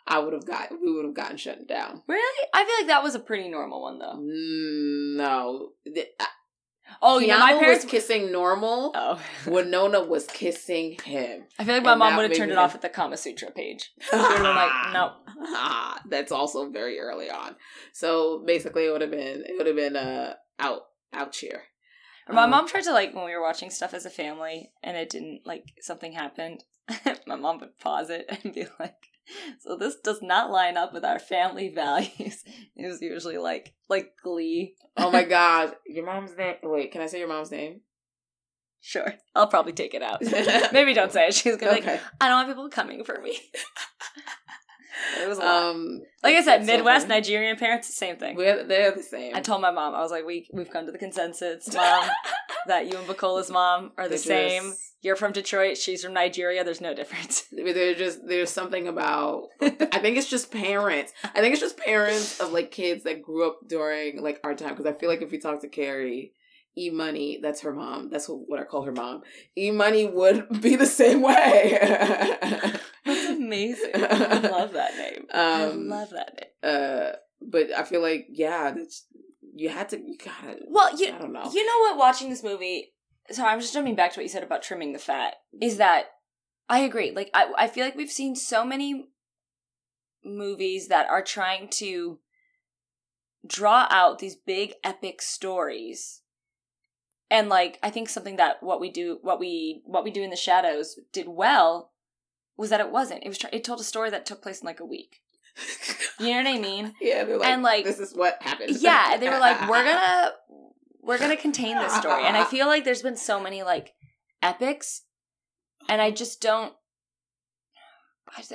I would have got we would have gotten shut down Really? I feel like that was a pretty normal one though. Mm, no. Uh, Oh, Keanu yeah, my parents. was kissing normal. oh, Winona was kissing him. I feel like my And mom would have turned it off at the Kama Sutra page. Would like, no. Ah, That's also very early on. So basically, it would have been it would have been uh out out cheer. Or my Um, mom tried to like when we were watching stuff as a family and it didn't like something happened. my mom would pause it and be like, "So this does not line up with our family values." It was usually like like Glee. Oh my god, your mom's name. Wait, can I say your mom's name? Sure. I'll probably take it out. Maybe don't say it. She's gonna Okay. like, I don't want people coming for me. It was a lot. Um, like I said, Midwest. Nigerian parents, same thing. we're, they're the same. I told my mom, I was like, we we've come to the consensus, mom, that you and Bacola's mom are the They're same. just- You're from Detroit, she's from Nigeria. There's no difference. They're just there's something about I think it's just parents. I think it's just parents of like kids that grew up during like our time because I feel like if you talk to Carrie, E Money, that's her mom. That's what, what I call her mom. E Money would be the same way. Amazing. I love that name. I Um, love that name. uh, but I feel like yeah, that's you had to you gotta. Well, you I don't know. You know what? Watching this movie, so I'm just jumping back to what you said about trimming the fat. Is that I agree. Like I, I feel like we've seen so many movies that are trying to draw out these big epic stories, and like I think something that what we do, what we what we do in the shadows did well was that it wasn't. It was try- it told a story that took place in like a week. You know what I mean? yeah, like, and, like- this is what happened. yeah they were like we're gonna we're gonna contain this story and i feel like there's been so many like epics and i just don't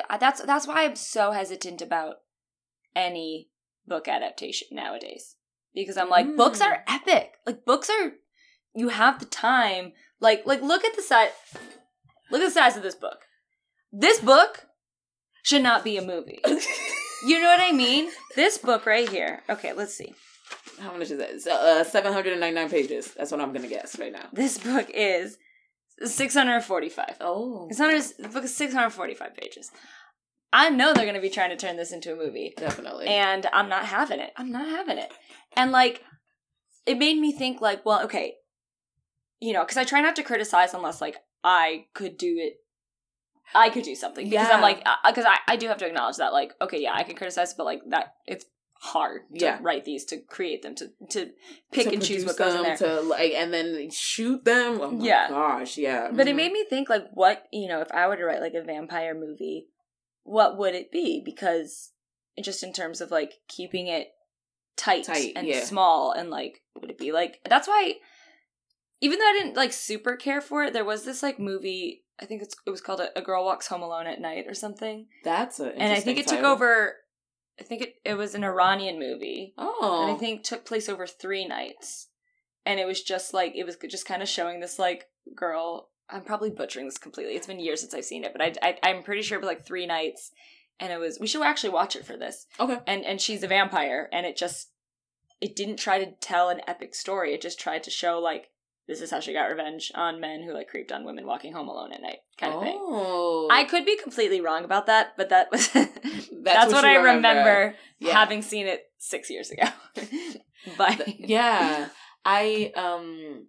I that's that's why i'm so hesitant about any book adaptation nowadays because i'm like books are hmm. epic like books are you have the time like like look at the size look at the size of this book this book should not be a movie you know what i mean this book right here okay let's see How much is that? So, uh, 799 pages. That's what I'm going to guess right now. This book is 645. Oh. It's not the book is 645 pages. I know they're going to be trying to turn this into a movie, Definitely. and I'm not having it. I'm not having it. And like, it made me think, like, well, okay, you know, because I try not to criticize unless like I could do it. I could do something because I'm like, because I, I do have to acknowledge that, like, okay, yeah, I can criticize, but like that, it's hard to Yeah. write these, to create them, to to pick To and choose what goes in there. To, like, and then shoot them. Oh my Yeah. gosh, yeah. But it Mhm. made me think like what, you know, if I were to write like a vampire movie, what would it be? Because just in terms of like keeping it tight, Tight, and yeah. small and like would it be like that's why even though I didn't like super care for it, there was this like movie I think it's it was called a, a Girl Walks Home Alone at Night or something. That's a. and I think it took over I think it, it was an Iranian movie. Oh. And I oh. think took place over three nights. And it was just like it was just kind of showing this like girl. I'm probably butchering this completely. It's been years since I've seen it, but I, I I'm pretty sure it was like three nights, and it was. We should actually watch it for this. Okay. And and she's a vampire, and it just it didn't try to tell an epic story. It just tried to show like this is how she got revenge on men who like creeped on women walking home alone at night, kind of thing. Oh. I could be completely wrong about that, but that was that's, That's what, what I remember, remember. Yeah. having seen it six years ago. but yeah i um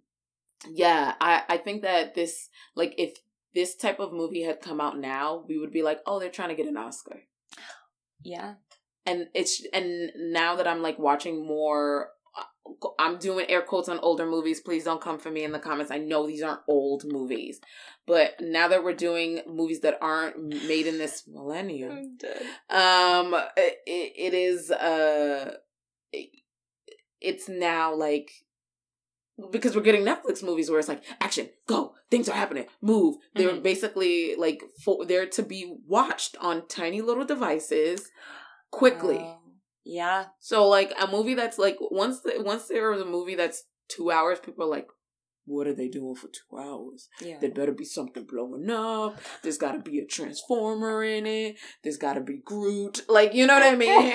yeah i i think that this like if this type of movie had come out now we would be like oh they're trying to get an oscar yeah, and it's and now that i'm like watching more i'm doing air quotes on older movies. Please don't come for me in the comments. I know these aren't old movies. But now that we're doing movies that aren't made in this millennium um it, it is uh it- it's now like because we're getting netflix movies where it's like action go things are happening move. They're Mhm. basically like for they're to be watched on tiny little devices quickly. Oh, yeah, so like a movie that's like once the, once there is a movie that's two hours people are like what are they doing for two hours yeah. there better be something blowing up. There's got to be a transformer in it. There's got to be Groot. Like, you know what I mean?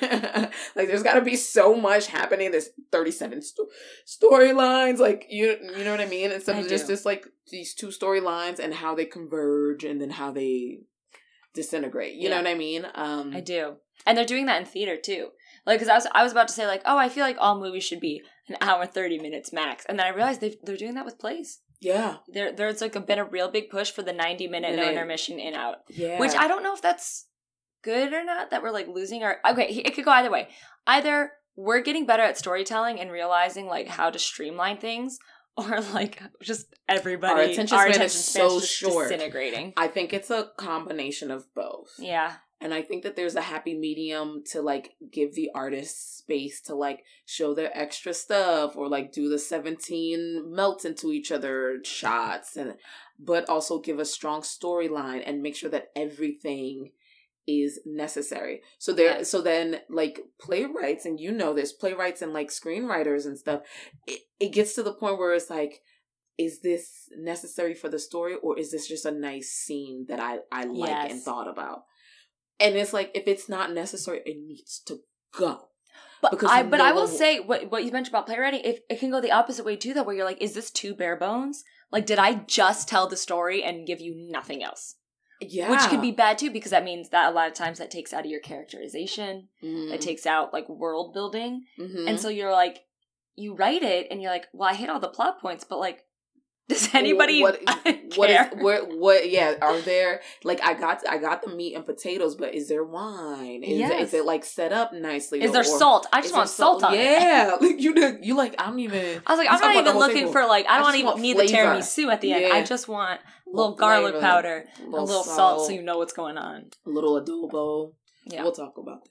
like, there's got to be so much happening. There's 37 sto- storylines. Like, you you know what I mean? I of just this, like, these two storylines and how they converge and then how they disintegrate. You know what I mean? Um, I do, and they're doing that in theater too. Like, because I was I was about to say like, oh, I feel like all movies should be an hour thirty minutes max, and then I realized they they're doing that with plays. Yeah. There there's like a, been a real big push for the ninety minute no intermission in out, Yeah. which I don't know if that's good or not. That we're like losing our okay. It could go either way. Either we're getting better at storytelling and realizing like how to streamline things, or like just everybody Our attention span is so short. disintegrating. I think it's a combination of both. Yeah, And I think that there's a happy medium to like give the artists space to like show their extra stuff or like do the 17 melt into each other shots and but also give a strong storyline and make sure that everything is necessary. So there Yes. so then like playwrights and you know this playwrights and like screenwriters and stuff it, it gets to the point where it's like is this necessary for the story or is this just a nice scene that I I like and thought about? And it's like if it's not necessary it needs to go. But Because I no but I will say what what you mentioned about playwriting, if it can go the opposite way too, though, where you're like, is this too bare bones? Like, did I just tell the story and give you nothing else? Yeah. Which could be bad too, because that means that a lot of times that takes out of your characterization. mm That takes out like world building. Mhm. And so you're like, you write it and you're like, well, I hit all the plot points, but like, does anybody what care? what is where what yeah are there like i got i got the meat and potatoes but is there wine is, Yes. is it like set up nicely is there or- salt? I just want salt on it. yeah like you did you like i'm even I was like, I'm not even looking table. for like, I don't even want need the flavor. tiramisu at the end. I just want a little garlic flavor, powder, a little little salt, so you know what's going on. A little adobo Yeah. we'll talk about that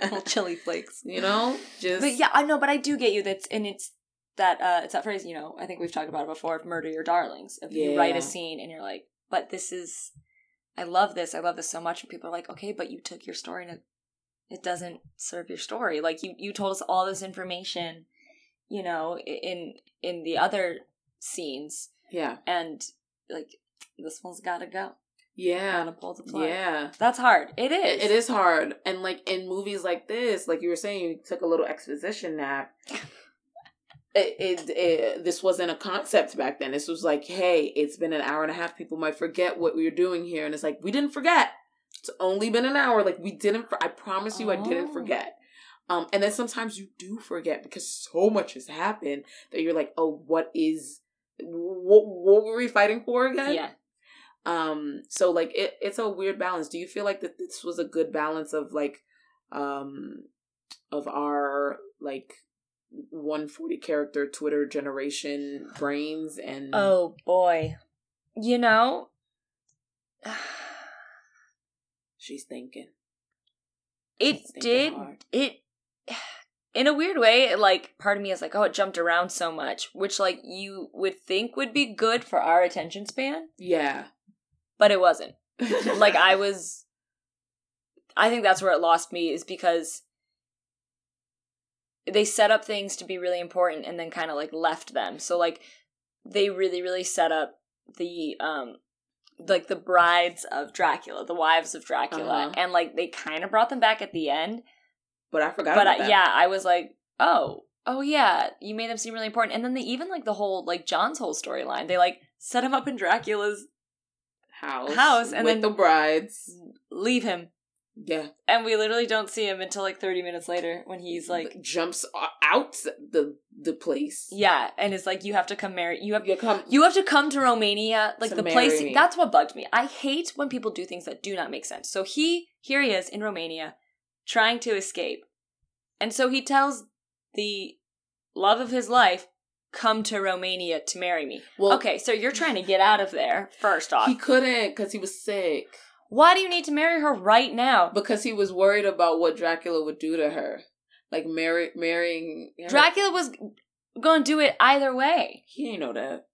little um, chili flakes. you know just But yeah, I know, but I do get you. That's and it's that uh it's that phrase. You know, I think we've talked about it before. Of murder your darlings. If you write a scene and you're like, but this is, I love this. I love this so much. And people are like, okay, but you took your story and it, it doesn't serve your story. Like you you told us all this information, you know, in in the other scenes, yeah and like this one's got to go. yeah Gotta pull the plug. yeah That's hard. It is. It is hard. And like in movies like this, like you were saying, you took a little exposition nap. It, it, it this wasn't a concept back then. This was like, hey, it's been an hour and a half. People might forget what we were doing here, and it's like we didn't forget. It's only been an hour. Like we didn't. I promise you, I didn't Oh. forget. Um, and then sometimes you do forget because so much has happened that you're like, oh, what is, what, what were we fighting for again? Yeah. um so like it it's a weird balance do you feel like that this was a good balance of like um of our like 140 character twitter generation brains and Oh boy. You know, she's thinking it She's thinking did hard. it in a weird way it, like part of me is like oh it jumped around so much which like you would think would be good for our attention span yeah but it wasn't like i was i think that's where it lost me is because they set up things to be really important and then kind of like left them. So like they really really set up the um like the brides of dracula the wives of dracula Uh-huh. and like they kind of brought them back at the end. But i forgot but about I, that. yeah i was like oh oh yeah you made them seem really important. And then they even like the whole like john's whole storyline they like set him up in dracula's house House, and with then- the brides. leave him yeah. And we literally don't see him until like 30 minutes later when he's like jumps out the the place. Yeah and it's like you have to come marry you have you come you have to come to romania like To the place me. that's what bugged me. I hate when people do things that do not make sense. So he here he is in romania trying to escape. And so he tells the love of his life come to romania to marry me. Well okay so you're trying to get out of there first off. he couldn't because he was sick why do you need to marry her right now because he was worried about what Dracula would do to her, like marry marrying dracula was gonna do it either way He didn't know that.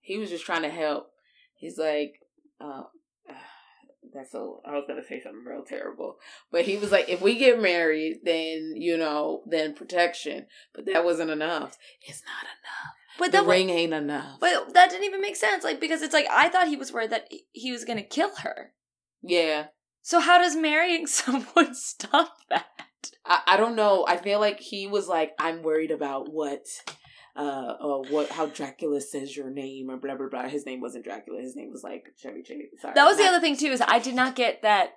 He was just trying to help. He's like, uh, that's so. I was gonna say something real terrible, but he was like, if we get married, then you know, then protection. But that wasn't enough. It's not enough. but The ring ain't enough. But that didn't even make sense. Like because it's like I thought he was worried that he was going to kill her. Yeah, So how does marrying someone stop that? I, I don't know. I feel like he was like, I'm worried about what, uh, uh, what how Dracula says your name or blah blah blah. His name wasn't Dracula. His name was like Chevy Chase. Sorry, That was the other thing too. Is I did not get that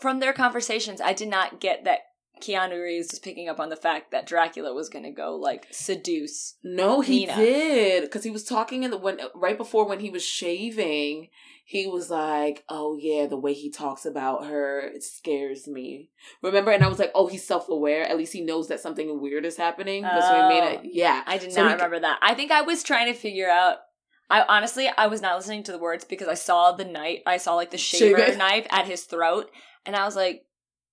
from their conversations. I did not get that Keanu Reeves was picking up on the fact that Dracula was going to go like seduce. No, he Mina. did because he was talking in the when right before when he was shaving. He was like, "Oh yeah, the way he talks about her, it scares me." Remember, and I was like, "Oh, he's self aware. At least he knows that something weird is happening." That's he made Oh. it. Yeah, I did So not remember that. I think I was trying to figure out. I honestly I was not listening to the words because I saw the knife. I saw like the shaver Shaver. knife at his throat, and I was like,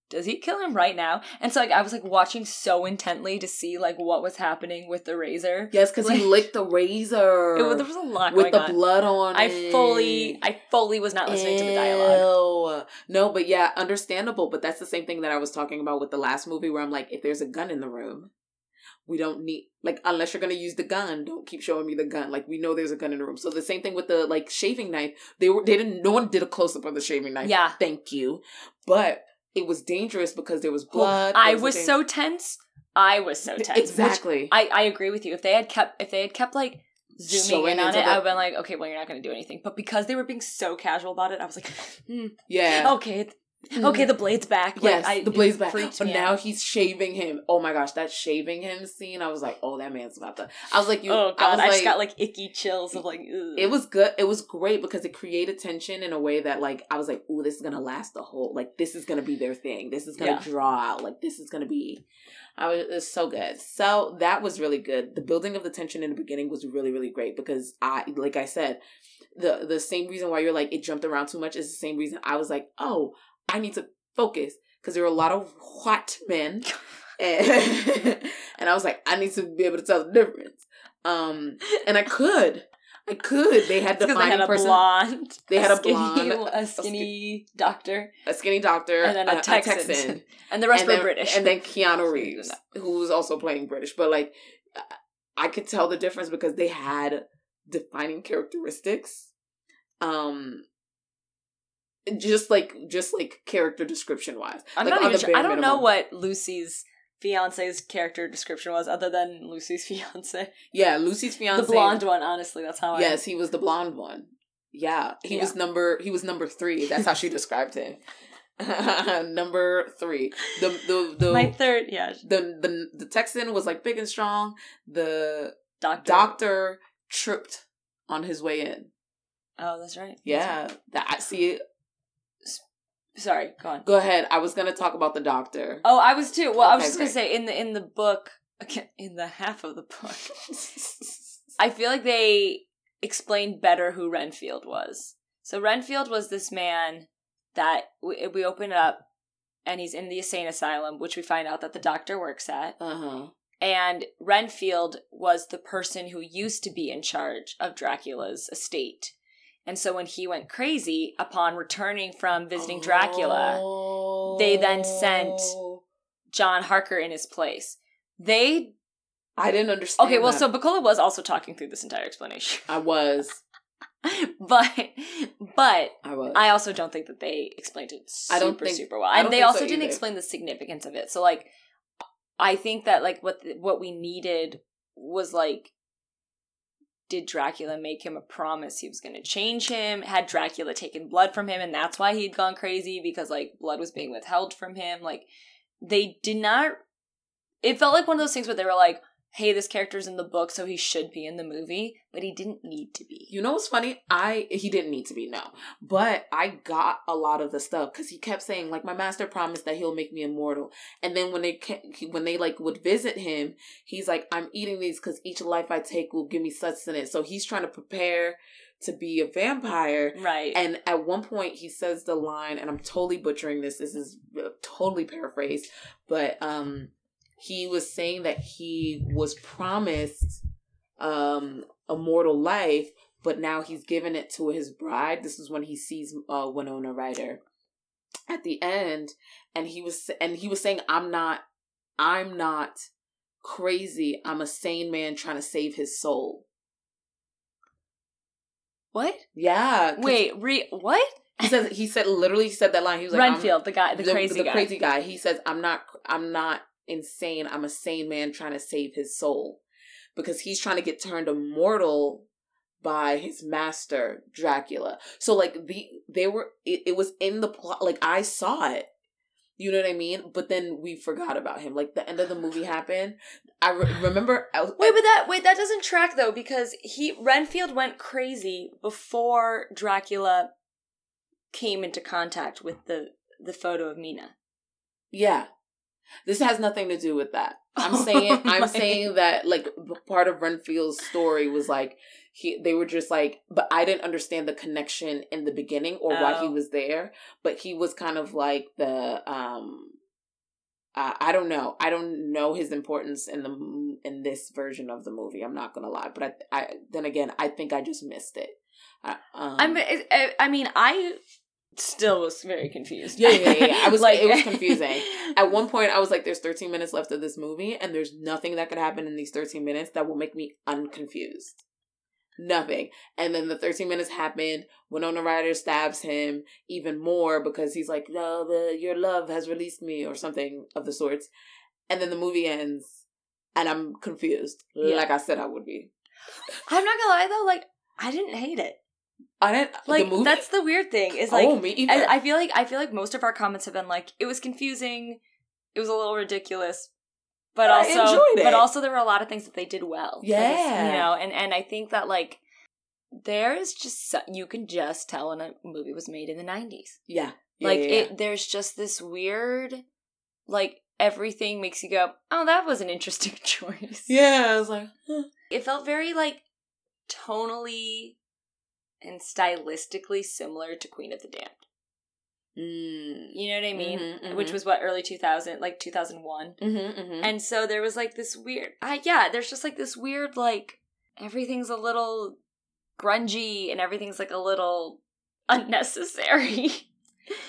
"Does he kill him right now?" And so like I was like watching so intently to see like what was happening with the razor. Yes, because he licked the razor It was, there was a lot with the on. blood on I it. fully, I fully was not listening to the dialogue. Ew. No, but yeah, understandable. But that's the same thing that I was talking about with the last movie, where I'm like, if there's a gun in the room, we don't need like unless you're gonna use the gun, don't keep showing me the gun. Like we know there's a gun in the room. So the same thing with the like shaving knife. They were they didn't. No one did a close up on the shaving knife. Yeah. Thank you. But it was dangerous because there was blood. I there was so tense. I was so tense. exactly. I, I agree with you. If they had kept if they had kept like zooming Showing in on it, the- I would have been like, okay, well, you're not going to do anything. But because they were being so casual about it, I was like, hmm, yeah. okay, okay, the blade's back. Like, Yes, I, the blade's back. But now out. he's shaving him. Oh my gosh, that shaving him scene. I was like, oh, that man's about to. I was like, you. oh I, god, was I, like, just got like icky chills of like. Ugh. It was good. It was great because it created tension in a way that, like, I was like, oh, this is gonna last the whole. Like, this is gonna be their thing. This is gonna Yeah. draw out. Like, this is gonna be." I was. It's so good. So that was really good. The building of the tension in the beginning was really, really great because I, like I said, the the same reason why you're like it jumped around too much is the same reason I was like, oh, I need to focus because there were a lot of white men, and, and I was like, I need to be able to tell the difference. Um, and I could. I could. They had they defining had a person, blonde, They had a skinny, blonde, a skinny doctor, a skinny doctor, and then a, Texan. and the rest and were then, British. and then Keanu Reeves, who was also playing British. But like, I could tell the difference because they had defining characteristics. Um, just like just like character description wise. I'm like, not even sure. I don't know what Lucy's fiance's character description was, other than Lucy's fiance, Yeah, Lucy's fiance, the blonde one. Honestly, that's how. I Yes, he was the blonde one. Yeah, he Yeah. was number he was number three. That's how she described him. number three. The the the my third, yeah, the, the the Texan was like big and strong. The doctor. doctor tripped on his way in. Oh, that's right. Yeah, that I see. Sorry, go on. Go ahead. I was gonna talk about the doctor. Oh, I was too. Well, I was Okay, just gonna say in the in the book, okay, in the half of the book, I feel like they explained better who Renfield was. So Renfield was this man that we, we open up, and he's in the insane asylum, which we find out that the doctor works at. Uh huh. And Renfield was the person who used to be in charge of Dracula's estate. And so when he went crazy upon returning from visiting Dracula, they then sent- oh. John Harker in his place. They I didn't understand. okay, well, that. so Bacola was also talking through this entire explanation, I was. but but I was. I also don't think that they explained it super I don't think- super well, and they also so didn't either. explain the significance of it. So like, I think that like what what we needed was like. Did Dracula make him a promise he was going to change him? Had Dracula taken blood from him and that's why he'd gone crazy because like blood was being withheld from him? Like they did not it felt like one of those things where they were like, "Hey, this character's in the book, so he should be in the movie," but he didn't need to be. You know what's funny? I he didn't need to be no, but I got a lot of the stuff because he kept saying like my master promised that he'll make me immortal, and then when they when they like would visit him, he's like I'm eating these because each life I take will give me sustenance. So he's trying to prepare to be a vampire. Right. And at one point, he says the line, and I'm totally butchering this. This is uh, totally paraphrased, but um, he was saying that he was promised um a mortal life, but now he's given it to his bride. This is when he sees uh, Winona Ryder at the end, and he was and he was saying, "I'm not, I'm not crazy. I'm a sane man trying to save his soul." what? Yeah. Wait, re what? He said he said literally he said that line. He was like Renfield, the guy, the, crazy the guy. crazy guy. He says, "I'm not, I'm not insane. I'm a sane man trying to save his soul, because he's trying to get turned immortal by his master Dracula." So like the they were, it, it was in the plot. Like I saw it. You know what I mean? But then we forgot about him. Like the end of the movie happened. I re- remember. I, was, Wait, but that wait that doesn't track though because he Renfield went crazy before Dracula came into contact with the the photo of Mina. yeah, This has nothing to do with that. I'm Oh saying I'm saying that like part of Renfield's story was like he they were just like but I didn't understand the connection in the beginning or why he Oh. was there, but he was kind of like the um uh, I don't know. I don't know his importance in the in this version of the movie. I'm not gonna lie, but I, I then again I think I just missed it. I, um, I'm. I, I mean, I still was very confused. Yeah, yeah, yeah, yeah. I was- like, it was confusing. At one point, I was like, "There's 13 minutes left of this movie, and there's nothing that could happen in these 13 minutes that will make me unconfused. Nothing." And then the 13 minutes happened. Winona Ryder stabs him even more because he's like, "No, the your love has released me," or something of the sorts. And then the movie ends, and I'm confused, Yeah. like I said I would be. I'm not gonna lie though. Like, I didn't hate it. I didn't Like, the movie. that's the weird thing. Is oh, like, oh, me either. I, I feel like I feel like most of our comments have been like, it was confusing, it was a little ridiculous, but But also, but also there were a lot of things that they did well. Yeah. you know, and and I think that like there is just so- you can just tell when a movie was made in the '90s. yeah, Yeah, like yeah, yeah. it, there's just this weird, like everything makes you go, oh, that was an interesting choice. Yeah, I was like, huh. It felt very like tonally and stylistically similar to Queen of the Damned. mm. You know what I mean? Mhm, Which mhm. was what early 2000, like 2001. Mm-hmm, mm-hmm. And so there was like this weird, I yeah, there's just like this weird like everything's a little grungy and everything's like a little unnecessary.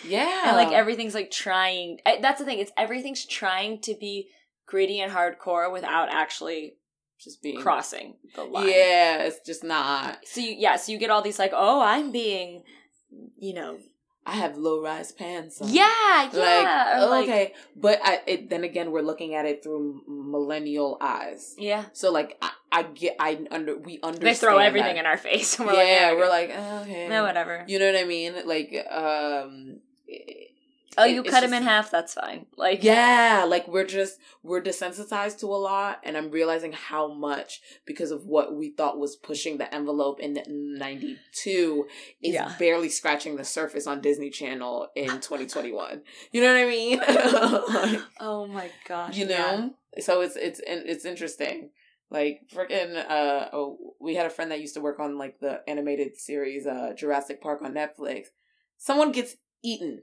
yeah, and like everything's like trying that's the thing, it's everything's trying to be gritty and hardcore without actually just being crossing the line. Yeah, it's just not. So you yeah, so you get all these like, "Oh, I'm being you know, I have low rise pants. on. yeah, yeah, or, like- okay, but I, it, then again, we're looking at it through millennial eyes. yeah." So like, I, I get, I under, we understand. They throw everything that. in our face. And we're yeah, like, we're like, oh, okay, no, whatever. You know what I mean? Like, um, it- oh, you cut him just- in half. That's fine. Like, Yeah, like we're just we're desensitized to a lot, and I'm realizing how much because of what we thought was pushing the envelope in '92 is Yeah. barely scratching the surface on Disney Channel in 2021. You know what I mean? Like, oh my gosh, you know, so it's it's it's interesting. Like freaking, uh, oh, we had a friend that used to work on like the animated series, uh, Jurassic Park on Netflix. Someone gets eaten,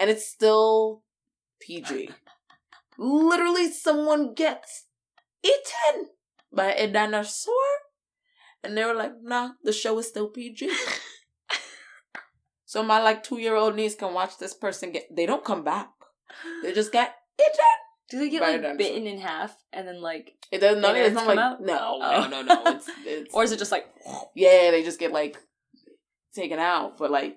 and it's still PG. Literally, someone gets eaten by a dinosaur, and they were like, "Nah, the show is still PG." so my like two year old niece can watch this person get. They don't come back. They just get eaten. Do they get like bitten in half and then like, It does not. Innards It's not like out? no, Oh. no, no, no. It's, it's or is it just like? yeah. They just get like taken out, but like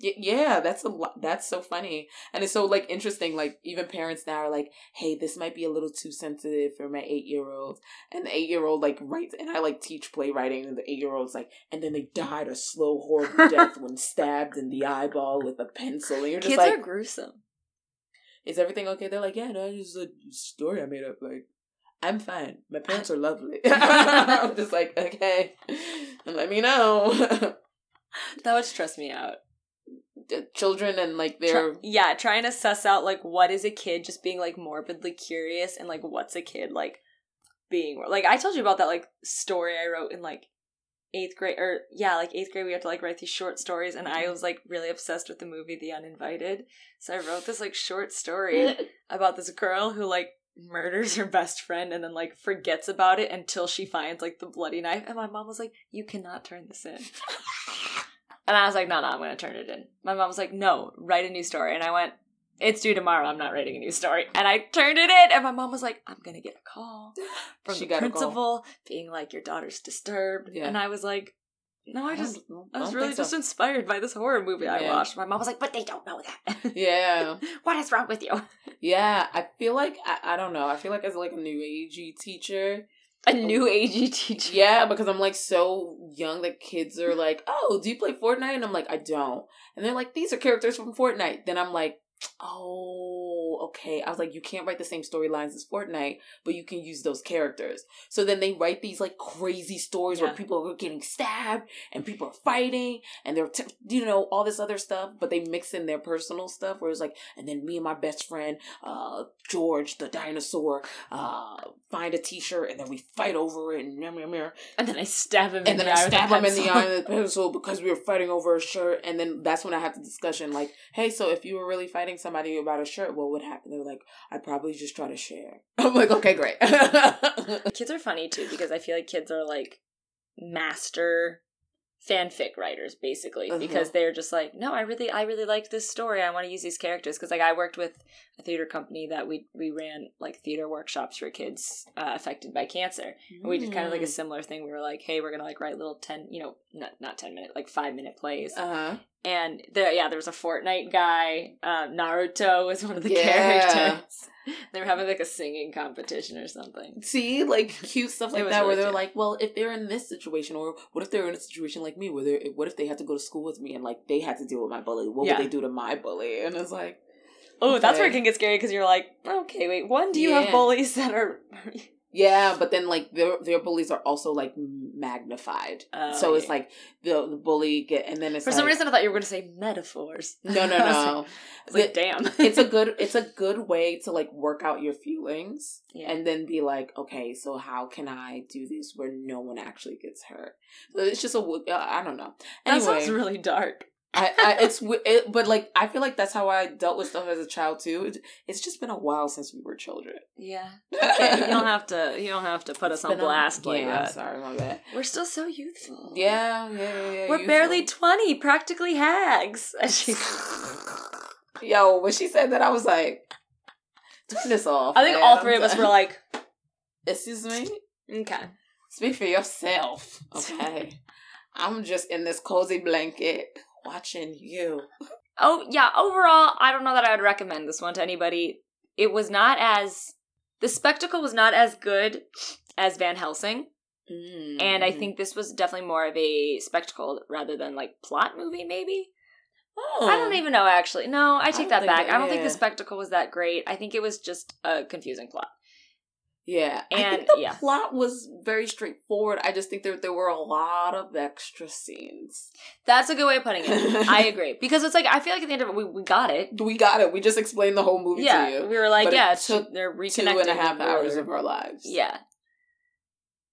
yeah, that's a lot. That's so funny, and it's so like interesting. Like even parents now are like, "Hey, this might be a little too sensitive for my eight year old," and the eight year old like writes, and I like teach playwriting, and the eight year old's like, and then they died a slow, horrible death when stabbed in the eyeball with a pencil, and you're just Kids like, are gruesome. is everything okay? They're like, yeah, no, it's just a story I made up. Like, I'm fine. My parents are lovely. I'm just like, okay, let me know. That would stress me out. Children and like Try- their yeah, trying to suss out like what is a kid just being like morbidly curious and like what's a kid like being like I told you about that like story I wrote in like eighth grade or yeah like eighth grade we had to like write these short stories and I mm-hmm. was like really obsessed with the movie The Uninvited. So I wrote this like short story about this girl who like murders her best friend and then like forgets about it until she finds like the bloody knife and my mom was like you cannot turn this in and i was like no no i'm gonna turn it in my mom was like no write a new story and i went it's due tomorrow i'm not writing a new story and i turned it in and my mom was like i'm gonna get a call from She the principal being like your daughter's disturbed Yeah. and i was like no i just don't- I was really think just inspired by this horror movie I watched. My mom was like, "But they don't know that. yeah, what is wrong with you?" yeah. I feel like I, I don't know. I feel like as like a new agey teacher, A new agey teacher. Yeah, because I'm like so young that kids are like, "Oh, do you play Fortnite?" And I'm like, "I don't." And they're like, "These are characters from Fortnite." Then I'm like, "Oh, okay. I was like, you can't write the same storylines as Fortnite, but you can use those characters. So then they write these like crazy stories Yeah. where people are getting stabbed and people are fighting and they're, t- you know, all this other stuff, but they mix in their personal stuff where it's like, and then me and my best friend, uh, George the dinosaur, uh, find a t-shirt and then we fight over it and meow, meow. And then I stab him. And in then the I eye with a stab him in the eye with a pencil because we were fighting over a shirt. And then that's when I had the discussion like, hey, so if you were really fighting somebody about a shirt, what would happen? They were like, I'd probably just try to share. I'm like, okay, great. kids are funny too because I feel like kids are like master fanfic writers basically Uh-huh. because they're just like no i really i really like this story i want to use these characters because like i worked with a theater company that we we ran like theater workshops for kids uh, affected by cancer and we did kind of like a similar thing we were like hey we're gonna like write little 10 you know not not 10 minute like 5 minute plays Uh huh. And there yeah there was a fortnite guy uh, naruto was one of the Yeah. characters they were having like a singing competition or something See, like cute stuff like that, where they're cute. like, "Well, if they're in this situation, or what if they're in a situation like me, where they what if they had to go to school with me and like they had to deal with my bully? What Yeah. would they do to my bully?" And it's like, Oh, that's where it can get scary because you're like, okay, wait, one, do you Yeah. have bullies that are? yeah, but then like their their bullies are also like magnified, Oh, so it's yeah. like the, the bully get, and then it's For some reason, I thought you were going to say metaphors. no, no, no. like- I like, damn, it's a good it's a good way to like work out your feelings Yeah. and then be like okay so how can i do this where no one actually gets hurt so it's just a uh, don't know that anyway sounds really dark. I, I it's it, but like i feel like that's how i dealt with stuff as a child too it, it's just been a while since we were children Yeah, okay, you don't have to. You don't have to put us on a- blast like yeah, that. sorry my bad We're still so youthful. yeah yeah yeah, yeah we're you barely twenty, practically hags. And she- yo when she said that i was like turn this off I think man. all I'm three of us were like, excuse me okay. Speak for yourself, okay? I'm just in this cozy blanket watching you. Oh yeah, overall, I don't know that I would recommend this one to anybody. It was not as the spectacle was not as good as Van Helsing, Mm. and I think this was definitely more of a spectacle rather than like plot movie. Maybe oh. I don't even know. Actually, no, I take don't that back. that- I don't think the spectacle was that great. I think it was just a confusing plot. Yeah, I And- think the yeah. plot was very straightforward. I just think there there were a lot of extra scenes. That's a good way of putting it. I agree because it's like I feel like at the end of it, we, we got it. We got it. We just explained the whole movie Yeah, to you. we were like, But it yeah, it's, took they're Two reconnecting. and a half hours of our lives. Yeah.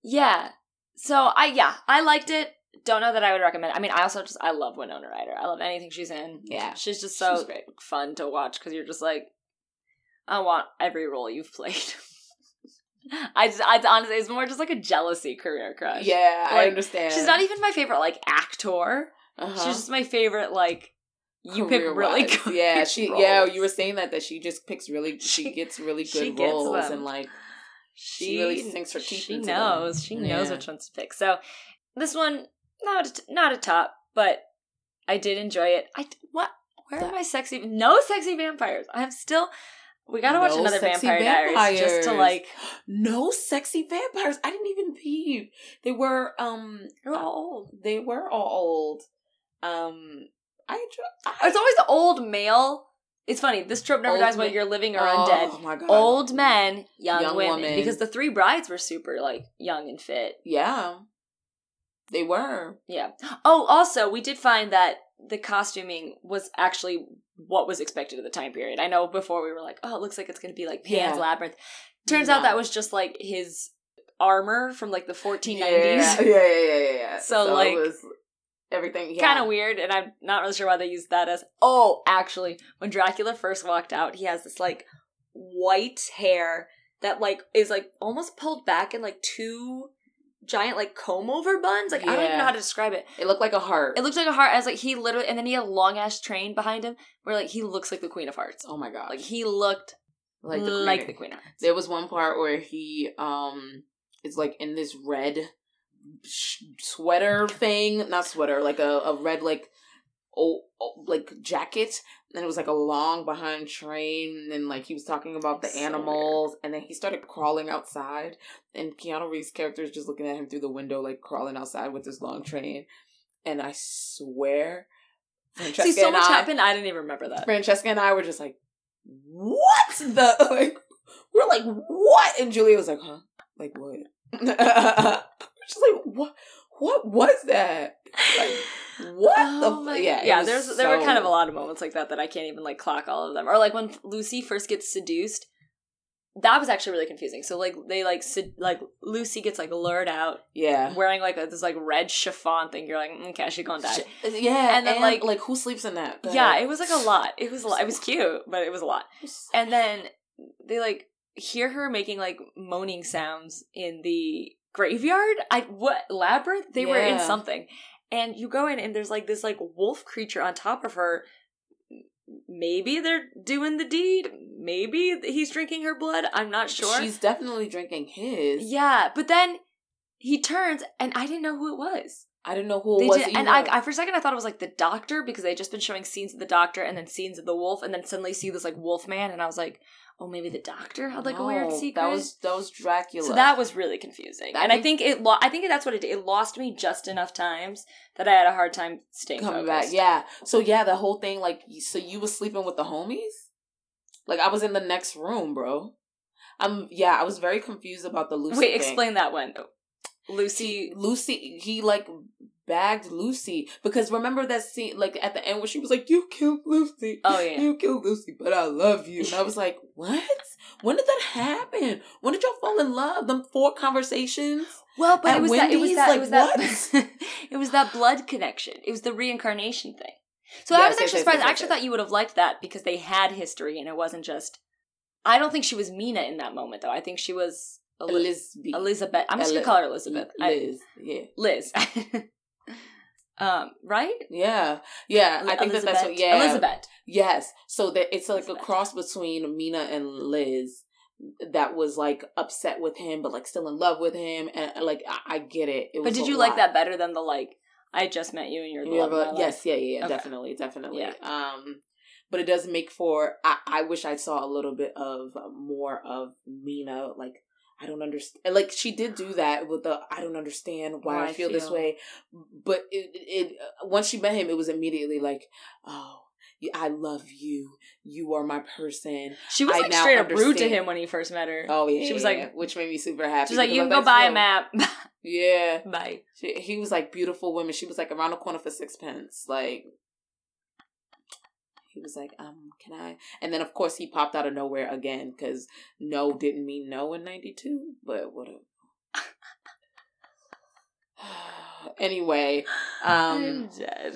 Yeah. So I yeah, I liked it. Don't know that I would recommend. It. I mean, I also just I love Winona Ryder. I love anything she's in. Yeah. She's just so She's fun to watch because you're just like, I want every role you've played. I just, I honestly, it's more just like a jealousy career crush. Yeah, I understand. she's not even my favorite like actor. Uh-huh. She's just my favorite like. You pick really good. Yeah, she. Yeah, you were saying that that she just picks really. She, She- gets really good roles and like She, She really sinks her teeth She into them. knows. She knows Yeah. which ones to pick. So this one, not a not a top, but I did enjoy it. I what? Where are my sexy? No sexy vampires. I'm still. We gotta watch No another sexy Vampire Diaries just to like. no sexy vampires. I didn't even peep. They were um They're all old. they were all old. Um I I, It's always old male. It's funny. This trope never Old dies whether you're living or oh, undead. my god. Old men, young, Young women. woman. Because the three brides were super like young and fit. Yeah. They were. Yeah. Oh, also, we did find that the costuming was actually what was expected of the time period. I know before we were like, oh, it looks like it's going to be like Pan's Yeah. Labyrinth. Turns out that was just like his armor from like the 1490s. Yeah, yeah, yeah, yeah, yeah. yeah. So, like, it was everything yeah. Kind of weird, and I'm not really sure why they used that as. Oh, actually, when Dracula first walked out, he has this like white hair that like is like almost pulled back in like two giant like comb over buns. Like I don't even know how to describe it. It looked like a heart. It looks like a heart as like he literally, and then he had a long ass train behind him where like he looks like the Queen of Hearts. oh my god. Like he looked like like the the, Queen. Queen of Hearts. There was one part where he um is like in this red sh- sweater thing, not sweater, like a, a red like oh, oh like jacket, and it was like a long behind train, and like he was talking about the So animals, and then he started crawling outside, and Keanu Reeves' character is just looking at him through the window, like crawling outside with this long train, and I swear, Francesca See, so and much I, happened. I didn't even remember that. Francesca and I were just like, what the like we're like what and Julia was like huh like what she's like what what was that like what Oh the f- yeah yeah. There's there were kind of a lot of moments like that that I can't even like clock all of them. Or like when Lucy first gets seduced, that was actually really confusing. So like they like like Lucy gets like lured out yeah wearing like a, this like red chiffon thing. You're like, "Mm, okay, she's gonna die. Sh- yeah And then, and like- like who sleeps in that Yeah, it was like a lot. It was a lot. It was cute, but it was a lot. And then they like hear her making like moaning sounds in the graveyard. I what labyrinth? They were in something. And you go in and there's like this like wolf creature on top of her. Maybe they're doing the deed. Maybe he's drinking her blood. I'm not sure. she's definitely drinking his yeah, but then he turns and I didn't know who it was. I didn't know who it They was did, and I. I, for a second, I thought it was like the doctor because they just been showing scenes of the doctor and then scenes of the wolf, and then suddenly see this like wolf man, and I was like, oh, maybe the doctor had like a weird No, secret. That was that was Dracula. so that was really confusing, I and I think- it. Lo- I think that's what it did. It lost me just enough times that I had a hard time staying coming back. Yeah. So yeah, the whole thing like so you was sleeping with the homies? Like I was in the next room, bro. I'm yeah, I was very confused about the Lucy. Wait, thing. explain that one. Lucy. Lucy he like bagged Lucy because remember that scene like at the end where she was like, You killed Lucy. Oh yeah. You killed Lucy, but I love you. And I was like, What? When did that happen? When did y'all fall in love? Them four conversations? Well, but At it was that. It was that. Like, it was that. it was that blood connection. It was the reincarnation thing. So I was actually yes, surprised. yes, I actually thought you would have liked that because they had history and it wasn't just. I don't think she was Mina in that moment though. I think she was Elizabeth. Elizabeth. I'm just gonna call her Elizabeth. I- Liz. yeah. Liz. um. Right. Yeah. Yeah. I think that that's what yeah. Elizabeth. Yes. So that it's like a cross between Mina and Liz that was like upset with him, but like still in love with him, and like I, I get it. it But did you like that better than the like? I just met you and you're the Yeah, love of my but life? yes, yeah, yeah, yeah, Okay. definitely, definitely. Yeah. Um, but it does make for. I, I wish I saw a little bit of uh, more of Mina. Like I don't understand. Like she did do that with the. I don't understand why Why I I feel, this way. But it, it uh, once she met him, it was immediately like, oh. I love you. You are my person. She was I like straight up rude to him when he first met her. Oh yeah, She was like- which made me super happy. She's like, you I'm can go buy a map. Yeah, Bye. she, he was like beautiful women. She was like around the corner for sixpence. Like he was like, um, can I? And then of course he popped out of nowhere again because no didn't mean no in '92, but whatever. anyway, um,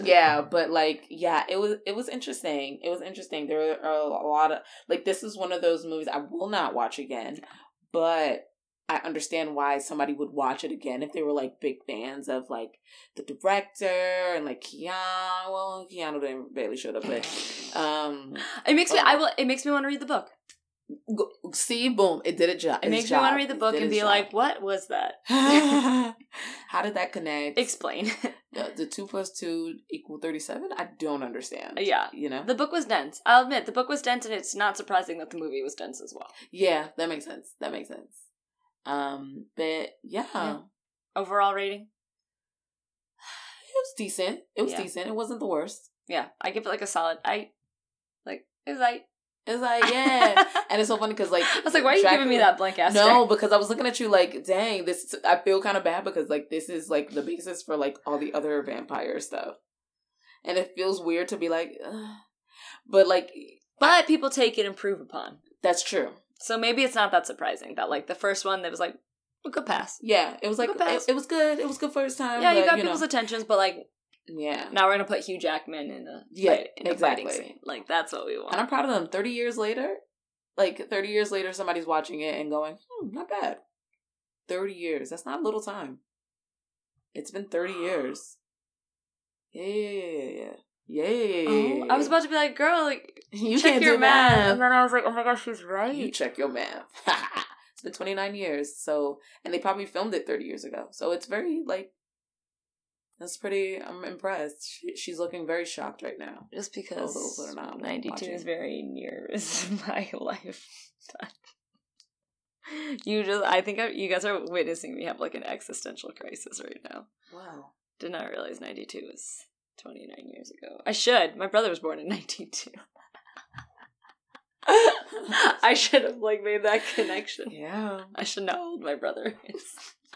yeah, but like, yeah, it was it was interesting. It was interesting. There are a lot of like this is one of those movies I will not watch again, but I understand why somebody would watch it again if they were like big fans of like the director and like Keanu. Well, Keanu didn't barely showed up, but um, It makes me. Oh. I will. It makes me want to read the book. go, see, boom, it did a job. It makes me want to read the book and be like, "What was that?" how did that connect? Explain. the, the two plus two equal thirty seven. I don't understand. yeah, you know. the book was dense. I'll admit the book was dense, and it's not surprising that the movie was dense as well. Yeah, that makes sense. That makes sense. Um, but yeah, Yeah. Overall rating. it was decent. It was Yeah. decent. It wasn't the worst. Yeah, I give it like a solid. I like. it's like. it's like yeah, and it's so funny because like I was like, "Why are you giving me that blank ass?" No, because I was looking at you like, dang, this. I feel kind of bad because like this is like the basis for like all the other vampire stuff, and it feels weird to be like, Ugh. but like But people take it and improve upon. that's true. So maybe it's not that surprising that like the first one that was like a good pass. Yeah, it was like it, it was good. It was good first time. Yeah, you got know, people's attentions, but like yeah. now we're gonna put Hugh Jackman in a Yeah, fight, in a fighting exactly. scene. Like that's what we want. And I'm proud of them. 30 years later, like 30 years later, somebody's watching it and going, hmm, not bad. 30 years. That's not a little time. It's been 30 years. Yeah, yeah, yeah, yeah, yeah. Oh, I was about to be like, girl, like You check your math. math. and then I was like, oh my gosh, she's right. You check your math. it's been 29 years. So, and they probably filmed it 30 years ago. So it's very, like, that's pretty, I'm impressed. She, she's looking very shocked right now. Just because not ninety two watching. is very near my life. you just, I think I, you guys are witnessing me have like an existential crisis right now. Wow. Did not realize ninety two was twenty nine years ago. I should. My brother was born in ninety two. I should have like made that connection. Yeah, I should know how old my brother is.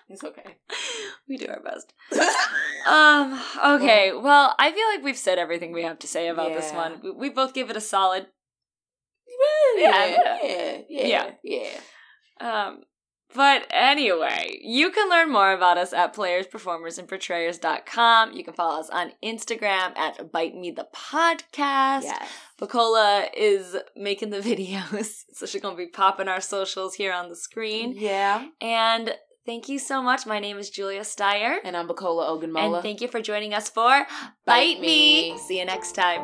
It's okay. We do our best. Um. Okay. Well, I feel like we've said everything we have to say about this Yeah. one. We, we both give it a solid. yeah, Yeah. yeah, yeah, Yeah. Um. But anyway, you can learn more about us at players, performers, and portrayers.com. You can follow us on Instagram at Bite Me the Podcast. Yes. Bacola is making the videos, so she's gonna be popping our socials here on the screen. Yeah. And thank you so much. My name is Julia Steyer. And I'm Bacola Ogunmola. And thank you for joining us for Bite, Bite Me. Me. See you next time.